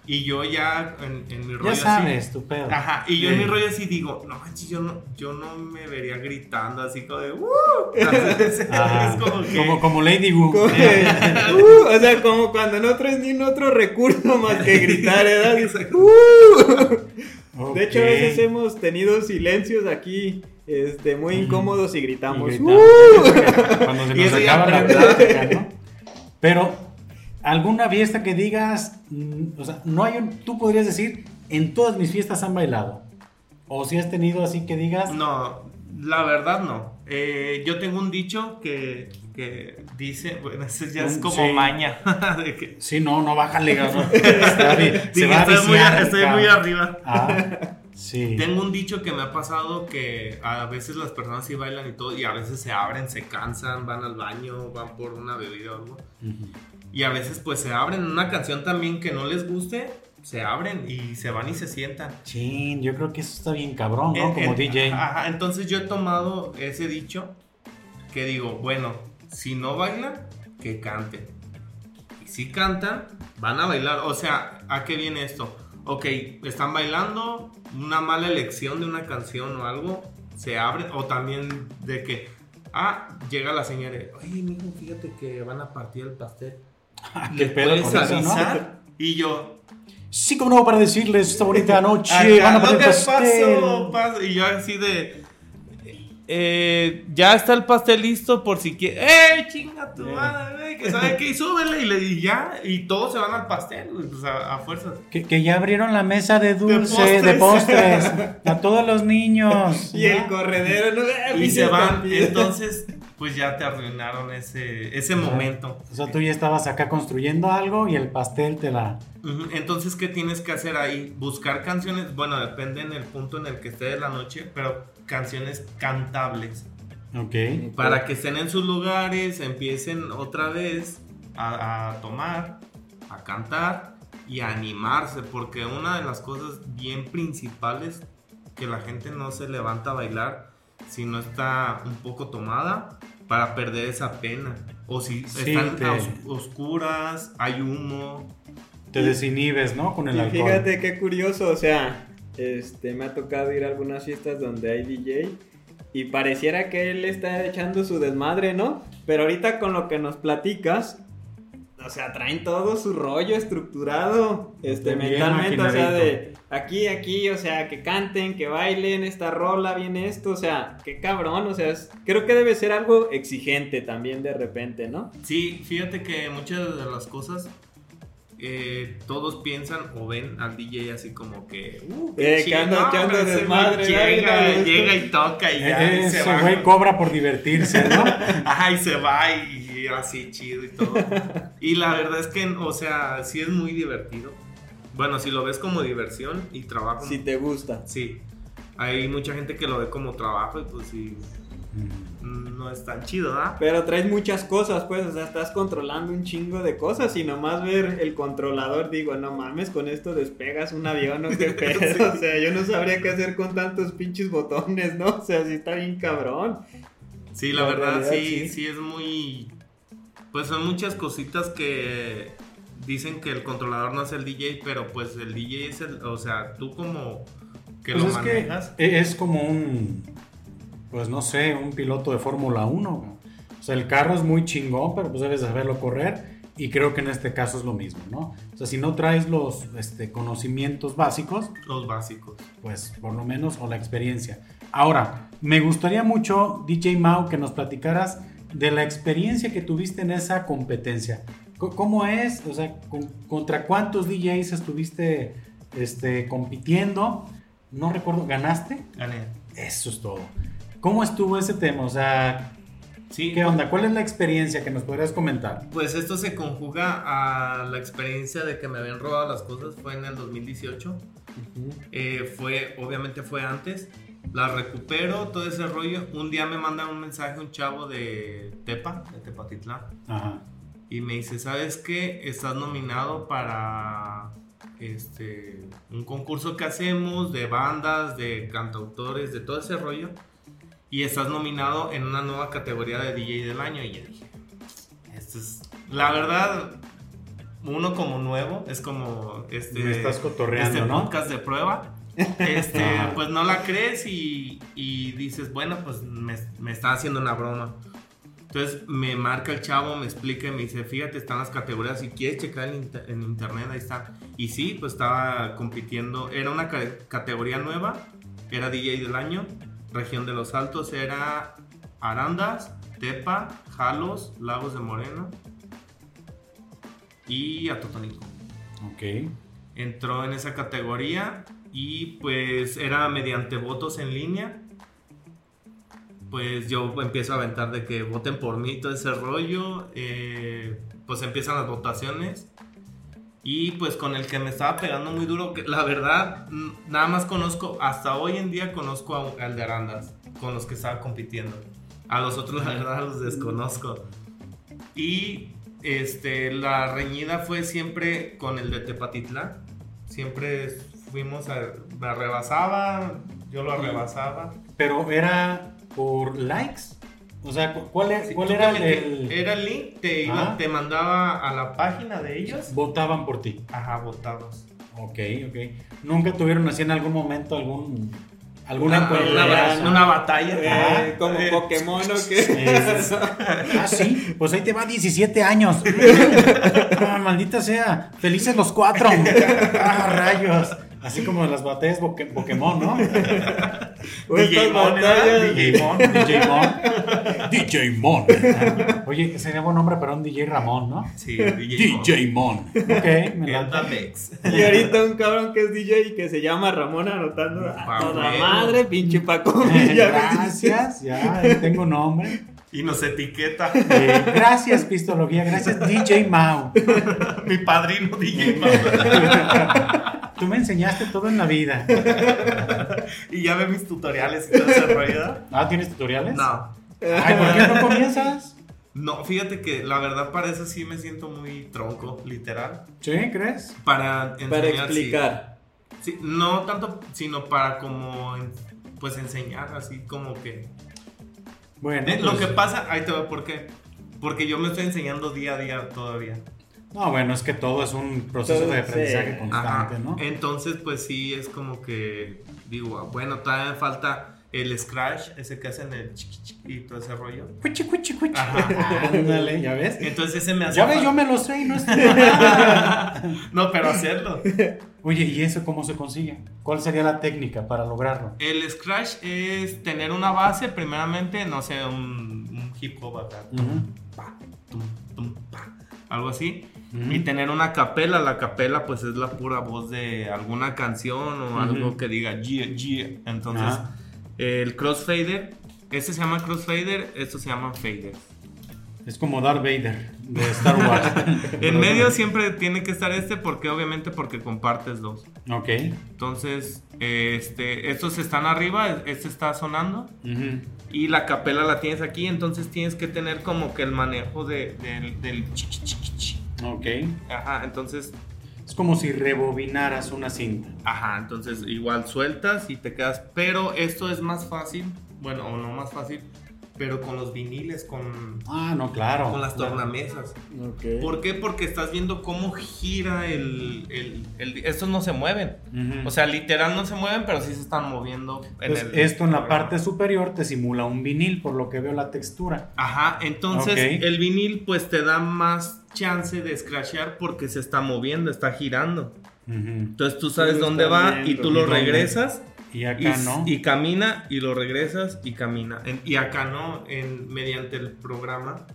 y yo ya en, en mi rollo Ya así- sabes, tu pedo. Ajá, y yo Sí. en mi rollo así digo, no manches, yo no, yo no me vería gritando así como de ¡Uh! es como que... como, como Lady Wu. como que- uh, o sea, como cuando no traes ni un otro recurso más que gritar, ¿verdad? Exacto. Uh. De hecho, a veces hemos tenido silencios aquí este, muy incómodos y gritamos. Y "Uh". Cuando se nos acaba la plática, ¿no? Pero, ¿alguna fiesta que digas, mm, o sea, no hay un, tú podrías decir, en todas mis fiestas han bailado? O si has tenido así que digas, No, la verdad no. Eh, yo tengo un dicho que, que dice, bueno, ya es como sí. maña. de que, sí, no, no, bájale, a estoy, muy, estoy muy arriba. Ah, sí. Tengo un dicho que me ha pasado que a veces las personas sí bailan y todo, y a veces se abren, se cansan, van al baño, van por una bebida o algo. Ujú. Y a veces pues se abren una canción también que no les guste, se abren y se van y se sientan. Chin, yo creo que eso está bien cabrón, ¿no? En- Como en- DJ. Ajá, entonces yo he tomado ese dicho que digo, bueno, si no bailan, que canten. Y si cantan, van a bailar. O sea, ¿a qué viene esto? Ok, están bailando, una mala elección de una canción o algo, se abren. O también de que, ah, llega la señora, oye, mijo, fíjate que van a partir el pastel. ¿Qué ¿Le pedo con eso, no? Y yo, Sí, como no, para decirles esta bonita noche, Acá, van a poner que pastel. pasó, pasó. Y yo así de. eh, ya está el pastel listo por si quieres. ¡Eh, chinga tu Eh. madre! güey, Que sabe qué, y súbele. Y le di ya. Y todos se van al pastel, pues a, a fuerzas. Que, que ya abrieron la mesa de dulce, de postres. postres, a todos los niños. Y el ¿no? corredero, ¿no? Ah, Y se van. estampida. Entonces, pues ya te arruinaron ese, ese momento. O sea, tú ya estabas acá construyendo algo y el pastel te la... Entonces, ¿qué tienes que hacer ahí? Buscar canciones. Bueno, depende en el punto en el que esté de la noche, pero canciones cantables. Ok. para que estén en sus lugares, empiecen otra vez a, a tomar, a cantar y a animarse, porque una de las cosas bien principales que la gente no se levanta a bailar si no está un poco tomada para perder esa pena. O si Sí, están te- os- oscuras, hay humo. Te desinhibes, ¿no? Con el Y alcohol. fíjate qué curioso, o sea, este, me ha tocado ir a algunas fiestas donde hay DJ y pareciera que él está echando su desmadre, ¿no? Pero ahorita con lo que nos platicas, o sea, traen todo su rollo estructurado, este, Bien mentalmente, o sea, de aquí, aquí, o sea, que canten, que bailen, esta rola, viene esto, o sea, qué cabrón, o sea, es- creo que debe ser algo exigente también de repente, ¿no? Sí, fíjate que muchas de las cosas eh, todos piensan o ven al DJ así como que. Uh, Eh, qué chido, desmadre, Llega, y toca y ya. y se Ese va. güey cobra por divertirse, ¿no? Ajá, y se va y, y así chido y todo. Y la verdad es que, o sea, sí es muy divertido. Bueno, si lo ves como diversión y trabajo. Si te gusta. Sí. Hay mucha gente que lo ve como trabajo y pues sí. No es tan chido, ¿verdad? Pero traes muchas cosas, pues, o sea, estás controlando un chingo de cosas y nomás ver el controlador, digo, no mames, con esto despegas un avión o qué pedo, o sea, yo no sabría qué hacer con tantos pinches botones, ¿no? O sea, sí está bien cabrón. Sí, la La verdad realidad, sí, sí. sí es muy... Pues son muchas cositas que dicen que el controlador no es el DJ, pero pues el DJ es el... O sea, tú como que Pues lo es manejas... que es como un, pues no sé, un piloto de Fórmula 1. güey. O sea, el carro es muy chingón, pero pues debes saberlo correr. Y creo que en este caso es lo mismo, ¿no? O sea, si no traes los este, conocimientos básicos, Los básicos. pues por lo menos, o la experiencia. Ahora, me gustaría mucho, DJ Mau, que nos platicaras de la experiencia que tuviste en esa competencia. Co- ¿Cómo es? O sea, con- ¿contra cuántos DJs estuviste este, compitiendo? No recuerdo, ¿ganaste? Gané. Eso es todo. ¿Cómo estuvo ese tema? O sea, Sí, ¿qué onda? ¿Cuál es la experiencia que nos podrías comentar? Pues esto se conjuga a la experiencia de que me habían robado las cosas. Fue en el 2018. Eh, fue, obviamente fue antes. La recupero, todo ese rollo. Un día me manda un mensaje un chavo de Tepa, de Tepatitlán. Ajá. Y me dice, ¿sabes qué? Estás nominado para este, un concurso que hacemos de bandas, de cantautores, de todo ese rollo. Y estás nominado en una nueva categoría de DJ del año. Y yo dije, esto es... La verdad, uno como nuevo, es como este... Me estás cotorreando, este ¿no? podcast de prueba. Este, pues no la crees y, y dices, bueno, pues me, me está haciendo una broma. Entonces me marca el chavo, me explica y me dice, fíjate, están las categorías, si quieres checar en, inter- en internet, ahí están. Y sí, pues estaba compitiendo, era una ca- categoría nueva, era DJ del año, región de los Altos, era Arandas, Tepa, Jalos, Lagos de Moreno y Atotonilco Ok. entró en esa categoría y pues era mediante votos en línea. Pues yo empiezo a aventar de que voten por mí todo ese rollo. eh, pues empiezan las votaciones. Y pues con el que me estaba pegando muy duro, que la verdad, nada más conozco, hasta hoy en día conozco a- al de Arandas, con los que estaba compitiendo. A los otros, la verdad, los desconozco. Y este, la reñida fue siempre con el de Tepatitlán. Siempre fuimos a. Me rebasaba, yo lo rebasaba. Pero era por likes. O sea, cu- ¿cuál, es- Sí, cuál era el, Era el link, te, iba- Ah. te mandaba a la página de ellos. Votaban por ti. Ajá, votados. Ok, ok. ¿Nunca tuvieron así en algún momento algún alguna Una, una, ba- una batalla. Eh, Ah, como eh, Pokémon o qué. Es- ah, sí, pues ahí te va 17 años. Ah, maldita sea, felices los cuatro. Ah, rayos. Así como las batallas Poké- Pokémon, ¿no? O estas Mon, ¿verdad? batallas. DJ Mon. DJ Mon. DJ Mon. Oye, sería buen nombre para un DJ Ramón, ¿no? Sí, DJ. Mon. DJ Mon. Ok, me. Damex. Y ahorita un cabrón que es DJ y que se llama Ramón anotando a Pa' toda madre, pinche Paco. Eh, Villa. Gracias, ya ahí tengo nombre. Y nos etiqueta. Eh, gracias, Pistología. Gracias, DJ Mau. Mi padrino DJ Mon. Tú me enseñaste todo en la vida. y ya ve mis tutoriales y todo ese rollo. Ah, ¿tienes tutoriales? No. Ay, ¿por qué no comienzas? No, fíjate que la verdad para eso sí me siento muy tronco, literal. ¿Sí? ¿Crees? Para enseñar, Para explicar. Sí, no tanto, sino para como, pues enseñar, así como que... Bueno, Eh, Lo pues- que pasa, ahí te va, ¿por qué? Porque yo me estoy enseñando día a día todavía. No, bueno, es que todo es un proceso Todo, de aprendizaje sí. constante, Ajá. ¿no? Entonces, pues sí, es como que digo, bueno, todavía me falta el scratch, ese que hacen el chiqui chiqui y todo ese rollo. Cuchi, cuchi. Ajá. Ándale, ¿ya ves? Entonces ese me hace Ya ves, yo me lo sé y no es... No, pero hacerlo. Oye, ¿y eso cómo se consigue? ¿Cuál sería la técnica para lograrlo? El scratch es tener una base, primeramente, no sé, un, un hip hop acá. Tum, pa, algo así. Ujú. Y tener una capela, la capela pues es la pura voz de alguna canción o algo Ujú. que diga yeah, yeah. Entonces, el crossfader, este se llama crossfader, estos se llaman faders. Es como Darth Vader de Star Wars. En medio siempre tiene que estar este porque obviamente porque compartes dos. Ok. Entonces, este, estos están arriba, este está sonando Ujú. y la capela la tienes aquí, entonces tienes que tener como que el manejo de, del, del chi. Ok. Ajá, entonces Es como si rebobinaras una cinta. Ajá, entonces igual sueltas y te quedas. Pero esto es más fácil, bueno, o no más fácil, pero con los viniles, con, Ah, no, claro. con las Claro. tornamesas. ¿Por qué? Porque estás viendo cómo gira el. el, el- estos no se mueven. O sea, literal no se mueven, pero sí se están moviendo. En Pues el esto en la parte superior te simula un vinil, por lo que veo la textura. Ajá, entonces el vinil pues te da más chance de scratchear porque se está moviendo, está girando. Entonces tú sabes Sí, dónde va viendo. y tú ¿Y lo dónde? regresas Y Y, acá no. y camina y lo regresas y camina. En- y acá no, en, mediante el programa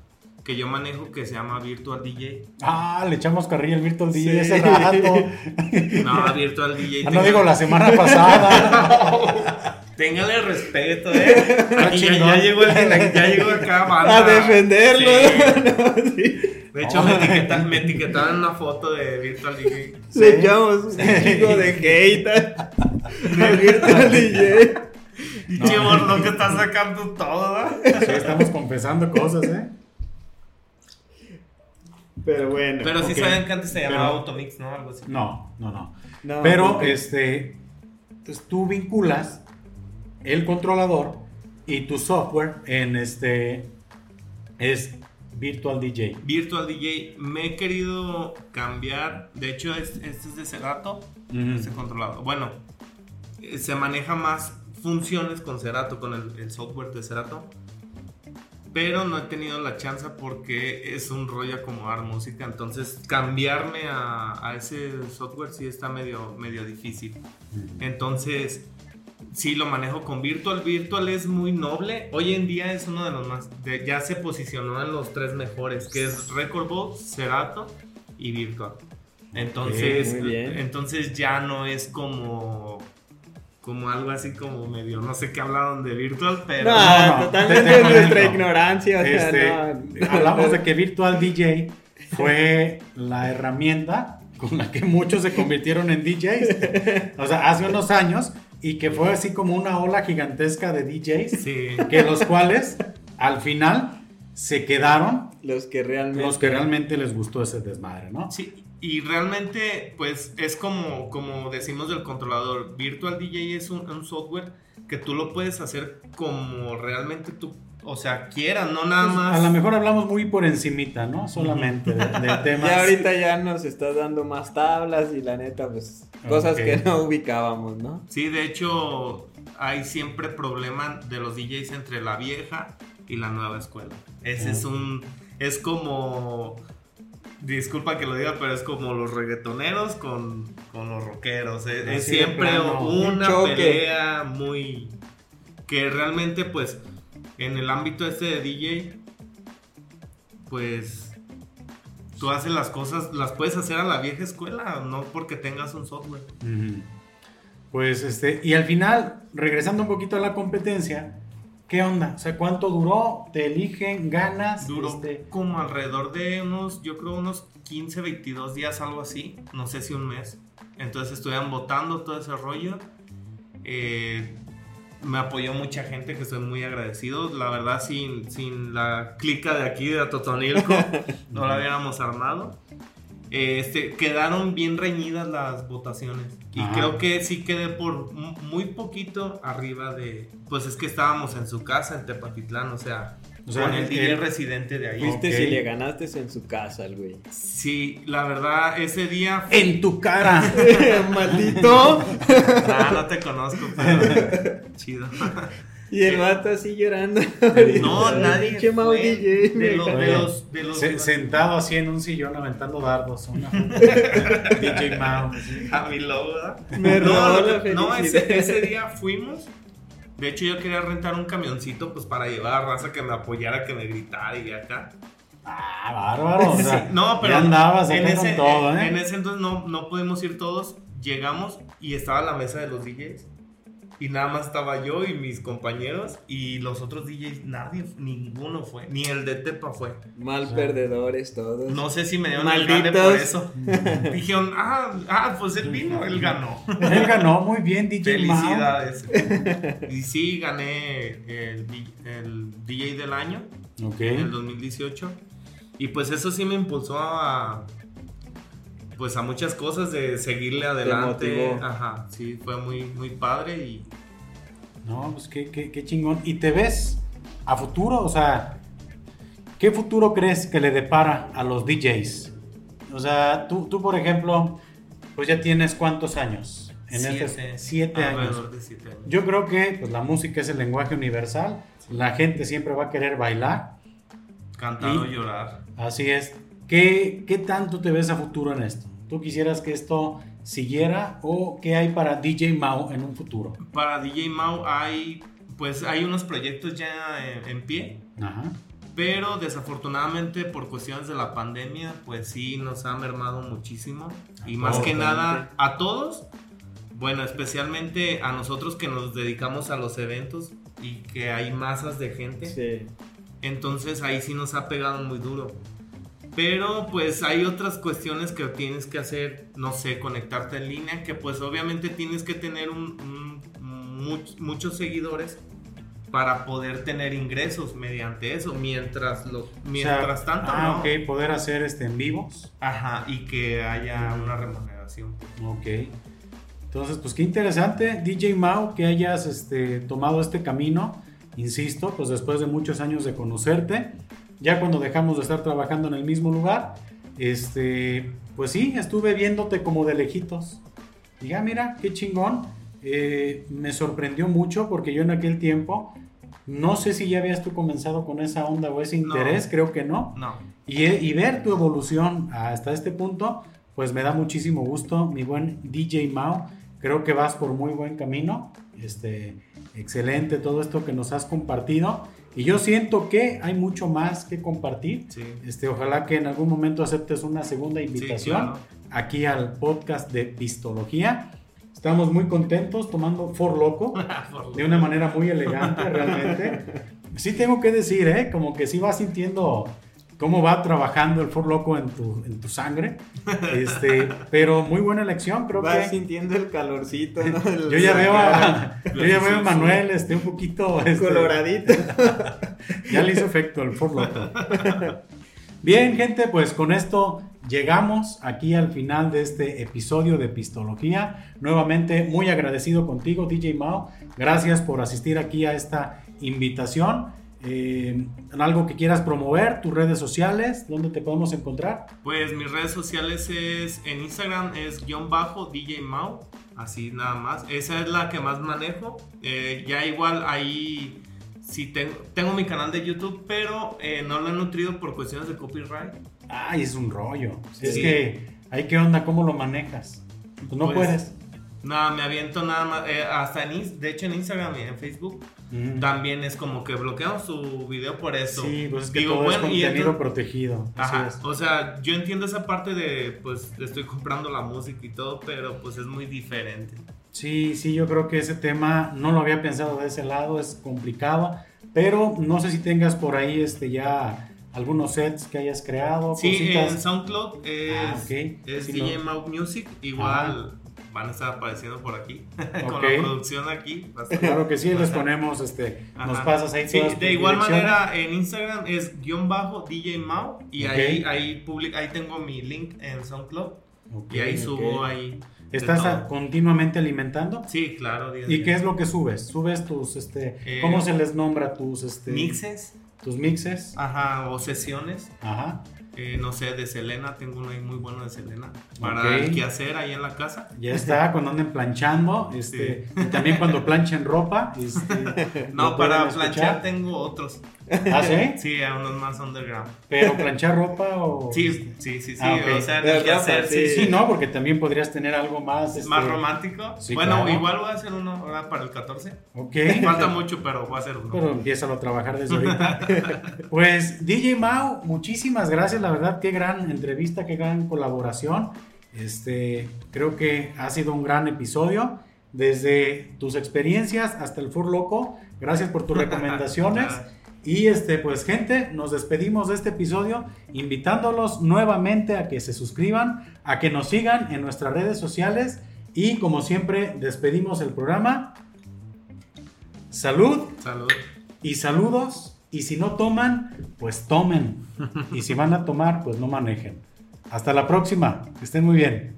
que yo manejo que se llama Virtual DJ. Ah, le echamos carrilla al Virtual DJ Sí. ese rato. No, Virtual DJ. Ah, no digo la semana pasada. Téngale respeto, eh. Aquí ya, chingón. ya llegó el, ya llegó acá banda. A defenderlo. Sí. Sí. De hecho, me, etiqueta- me etiquetaron una foto de Virtual DJ. Le echamos un chico de hate al Virtual DJ. Y che, lo que está sacando todo. Sí, estamos confesando cosas, ¿eh? Pero bueno. Pero sí Ok. saben que antes se llamaba Pero- Automix, ¿no? Algo así. No, no, no. No, Pero este, pues, tú vinculas el controlador y tu software en este es Virtual DJ. Virtual DJ, me he querido cambiar. De hecho, es- este es de Cerato, Ujú. este controlador. Bueno, eh, se maneja más funciones con Cerato, con el, el software de Cerato. Pero no he tenido la chance porque es un rollo acomodar música. Entonces, cambiarme a, a ese software sí está medio, medio difícil. Entonces, sí lo manejo con Virtual. Virtual es muy noble. Hoy en día es uno de los más. de- ya se posicionó en los tres mejores, que es Record Box, Cerato y Virtual. Entonces, entonces ya no es como. Como algo así como medio, no sé qué hablaron de Virtual, pero. No, No, no, totalmente te- te es nuestra ignorancia. O sea, Este, no. hablamos de que Virtual DJ fue la herramienta con la que muchos se convirtieron en DJs. O sea, hace unos años y que fue así como una ola gigantesca de DJs Sí. que los cuales al final se quedaron Los que realmente. los que realmente les gustó ese desmadre, ¿no? Sí, y realmente, pues es como, como decimos del controlador. Virtual DJ es un, un software que tú lo puedes hacer como realmente tú, o sea, quieras, no nada Pues, más. a lo mejor hablamos muy por encimita, ¿no? Solamente de, de temas. Ya ahorita ya nos estás dando más tablas y la neta, pues cosas que no ubicábamos, ¿no? Sí, de hecho, hay siempre problema de los DJs entre la vieja y la nueva escuela. Ese es un. Es como. Disculpa que lo diga, pero es como los reggaetoneros con, con los rockeros. Es, siempre plano. una Un choque. pelea muy. Que realmente, pues, en el ámbito este de DJ, pues. Tú haces las cosas, las puedes hacer a la vieja escuela, no porque tengas un software. Ujú. Pues este, y al final, regresando un poquito a la competencia, ¿qué onda? O sea, ¿cuánto duró? ¿Te eligen? ¿Ganas? Duró Este, como alrededor de unos, yo creo unos 15, 22 días, algo así. No sé si un mes. Entonces estuvieron votando todo ese rollo. Eh, me apoyó mucha gente que estoy muy agradecido. La verdad, sin, sin la clica de aquí de Atotonilco, no la hubiéramos armado. Eh, Este, quedaron bien reñidas las votaciones. Y Ajá. creo que sí quedé por mu- muy poquito arriba de... Pues es que estábamos en su casa, en Tepatitlán, o sea... O sea, con el DJ el- residente de ahí. Fuiste si le ganaste en su casa, el güey. Sí, la verdad, ese día. En tu cara. Maldito. Ah, no te conozco, pero. Chido. Y el vato así llorando. No, nadie. Mau fue. DJ, de, los, de los. De los Se- sentado así en un sillón aventando dardos. Una... DJ Mao. a mi ¿verdad? Me robó no, la no, ese, ese día fuimos. De hecho, yo quería rentar un camioncito pues para llevar a raza que me apoyara, que me gritara y acá. Ah, bárbaro. O sea, No, pero ya andabas en ese, todo, ¿eh? en ese entonces no, no pudimos ir todos. Llegamos y estaba la mesa de los DJs. Y nada más estaba yo y mis compañeros. Y los otros DJs, nadie, ninguno fue. Ni el de Tepa fue. Mal perdedores todos. No sé si me dieron Malditos. el por eso. Dijeron, ah, ah, pues él vino, él ganó. Él ganó muy bien, DJ Mao. Felicidades. y sí, gané el, el DJ del año Ok. en el 2018. Y pues eso sí me impulsó a pues a muchas cosas de seguirle adelante. Ajá, sí, fue muy muy padre y No, pues qué, qué, qué chingón. ¿Y te ves a futuro? O sea, ¿qué futuro crees que le depara a los DJs? O sea, tú, tú por ejemplo, pues ya tienes cuántos años? En siete, este siete años. de siete años. Yo creo que pues, la música es el lenguaje universal. La gente siempre va a querer bailar. Cantar o llorar. Así es. ¿Qué, ¿Qué tanto te ves a futuro en esto? ¿Tú quisieras que esto siguiera o qué hay para DJ Mao en un futuro? Para DJ Mau hay pues hay unos proyectos ya en- en pie. Ajá. Pero desafortunadamente por cuestiones de la pandemia, pues sí nos ha mermado muchísimo. Y más que nada a todos, bueno, especialmente a nosotros que nos dedicamos a los eventos y que hay masas de gente. Sí. Entonces ahí sí nos ha pegado muy duro. Pero pues hay otras cuestiones que tienes que hacer, no sé, conectarte en línea, que pues obviamente tienes que tener un, un- much- muchos seguidores para poder tener ingresos mediante eso, mientras mientras O sea, tanto, ah, ¿no? ok, poder hacer este en vivos. Ajá, y que haya una remuneración. Ok. Entonces, pues qué interesante, DJ Mao, que hayas este, tomado este camino. Insisto, pues después de muchos años de conocerte, ya cuando dejamos de estar trabajando en el mismo lugar, este, pues sí, estuve viéndote como de lejitos. Y ah, mira, qué chingón. Eh, me sorprendió mucho porque yo en aquel tiempo, no sé si ya habías tú comenzado con esa onda o ese No. interés, creo que no. No, Y, y ver tu evolución hasta este punto, pues me da muchísimo gusto, mi buen DJ Mao. Creo que vas por muy buen camino. Este, excelente todo esto que nos has compartido. Y yo siento que hay mucho más que compartir. sí. Este, ojalá que en algún momento aceptes una segunda invitación claro. aquí al podcast de Pistología. Estamos muy contentos tomando For Loco de una manera muy elegante realmente. Sí tengo que decir, ¿eh? Como que sí vas sintiendo cómo va trabajando el For Loco en tu, en tu sangre. Este, pero muy buena elección, creo Vas que... sintiendo el calorcito, ¿no? El Yo ya veo a, yo ya veo a Manuel este, un poquito... este, Coloradito. ya le hizo efecto el For Loco. Bien, gente, pues con esto llegamos aquí al final de este episodio de Pistología. Nuevamente, muy agradecido contigo, DJ Mao. Gracias por asistir aquí a esta invitación. Eh, algo que quieras promover, tus redes sociales, ¿dónde te podemos encontrar? Pues mis redes sociales es en Instagram es guion bajo DJ Mau, así nada más. Esa es la que más manejo. Eh, ya igual ahí sí tengo, tengo mi canal de YouTube, pero eh, no lo he nutrido por cuestiones de copyright. Ay, es un rollo. Es que, ¿hay qué onda? ¿Cómo lo manejas? Pues no Pues, puedes. Nada, me aviento nada más, eh, hasta en, de hecho en Instagram y en Facebook también es como que bloqueamos su video por eso. Sí, pues es que Digo, todo bueno, es y contenido entonces- protegido. Ajá, o sea, yo entiendo esa parte de, pues, estoy comprando la música y todo, pero pues es muy diferente. Sí, sí, yo creo que ese tema no lo había pensado de ese lado, es complicado, pero no sé si tengas por ahí este ya algunos sets que hayas creado, Sí, cositas. en SoundCloud es, Ah, es DJ Mau Music, igual van a estar apareciendo por aquí, con la producción aquí. Claro que sí, les ponemos, este, nos pasas ahí Sí, de igual manera en Instagram es guion bajo DJ Mau y ahí, ahí, public- ahí tengo mi link en SoundCloud y ahí subo ahí. ¿Estás a- continuamente alimentando? Sí, claro. día ¿Y día. qué es lo que subes? ¿Subes tus, este, Eh, cómo se les nombra tus, este... Mixes. tus mixes. Ajá, o sesiones. Ajá. Eh, no sé, de Selena, tengo uno ahí muy bueno de Selena. Para Ok. el quehacer ahí en la casa. Ya está, cuando anden planchando, este, y también cuando planchen ropa. Este, No, para planchar tengo otros. ¿Ah, sí? Sí, a unos más underground. Pero planchar ropa o. Sí, sí, sí, sí. Ah, ok. O sea, ropa, sí. sí. Sí, no, porque también podrías tener algo más. este, Más romántico. Sí, bueno, claro. igual voy a hacer uno ahora para el 14. Ok. Falta mucho, pero voy a hacer uno. Pero empieza a trabajar desde ahorita. Pues DJ Mau, muchísimas gracias, la verdad, qué gran entrevista, qué gran colaboración. Este, creo que ha sido un gran episodio. Desde tus experiencias hasta el Fur Loco, gracias por tus recomendaciones. Y este, pues gente, nos despedimos de este episodio invitándolos nuevamente a que se suscriban, a que nos sigan en nuestras redes sociales y como siempre despedimos el programa. Salud Salud. y saludos. Y si no toman, pues tomen. Y si van a tomar, pues no manejen. Hasta la próxima. Que estén muy bien.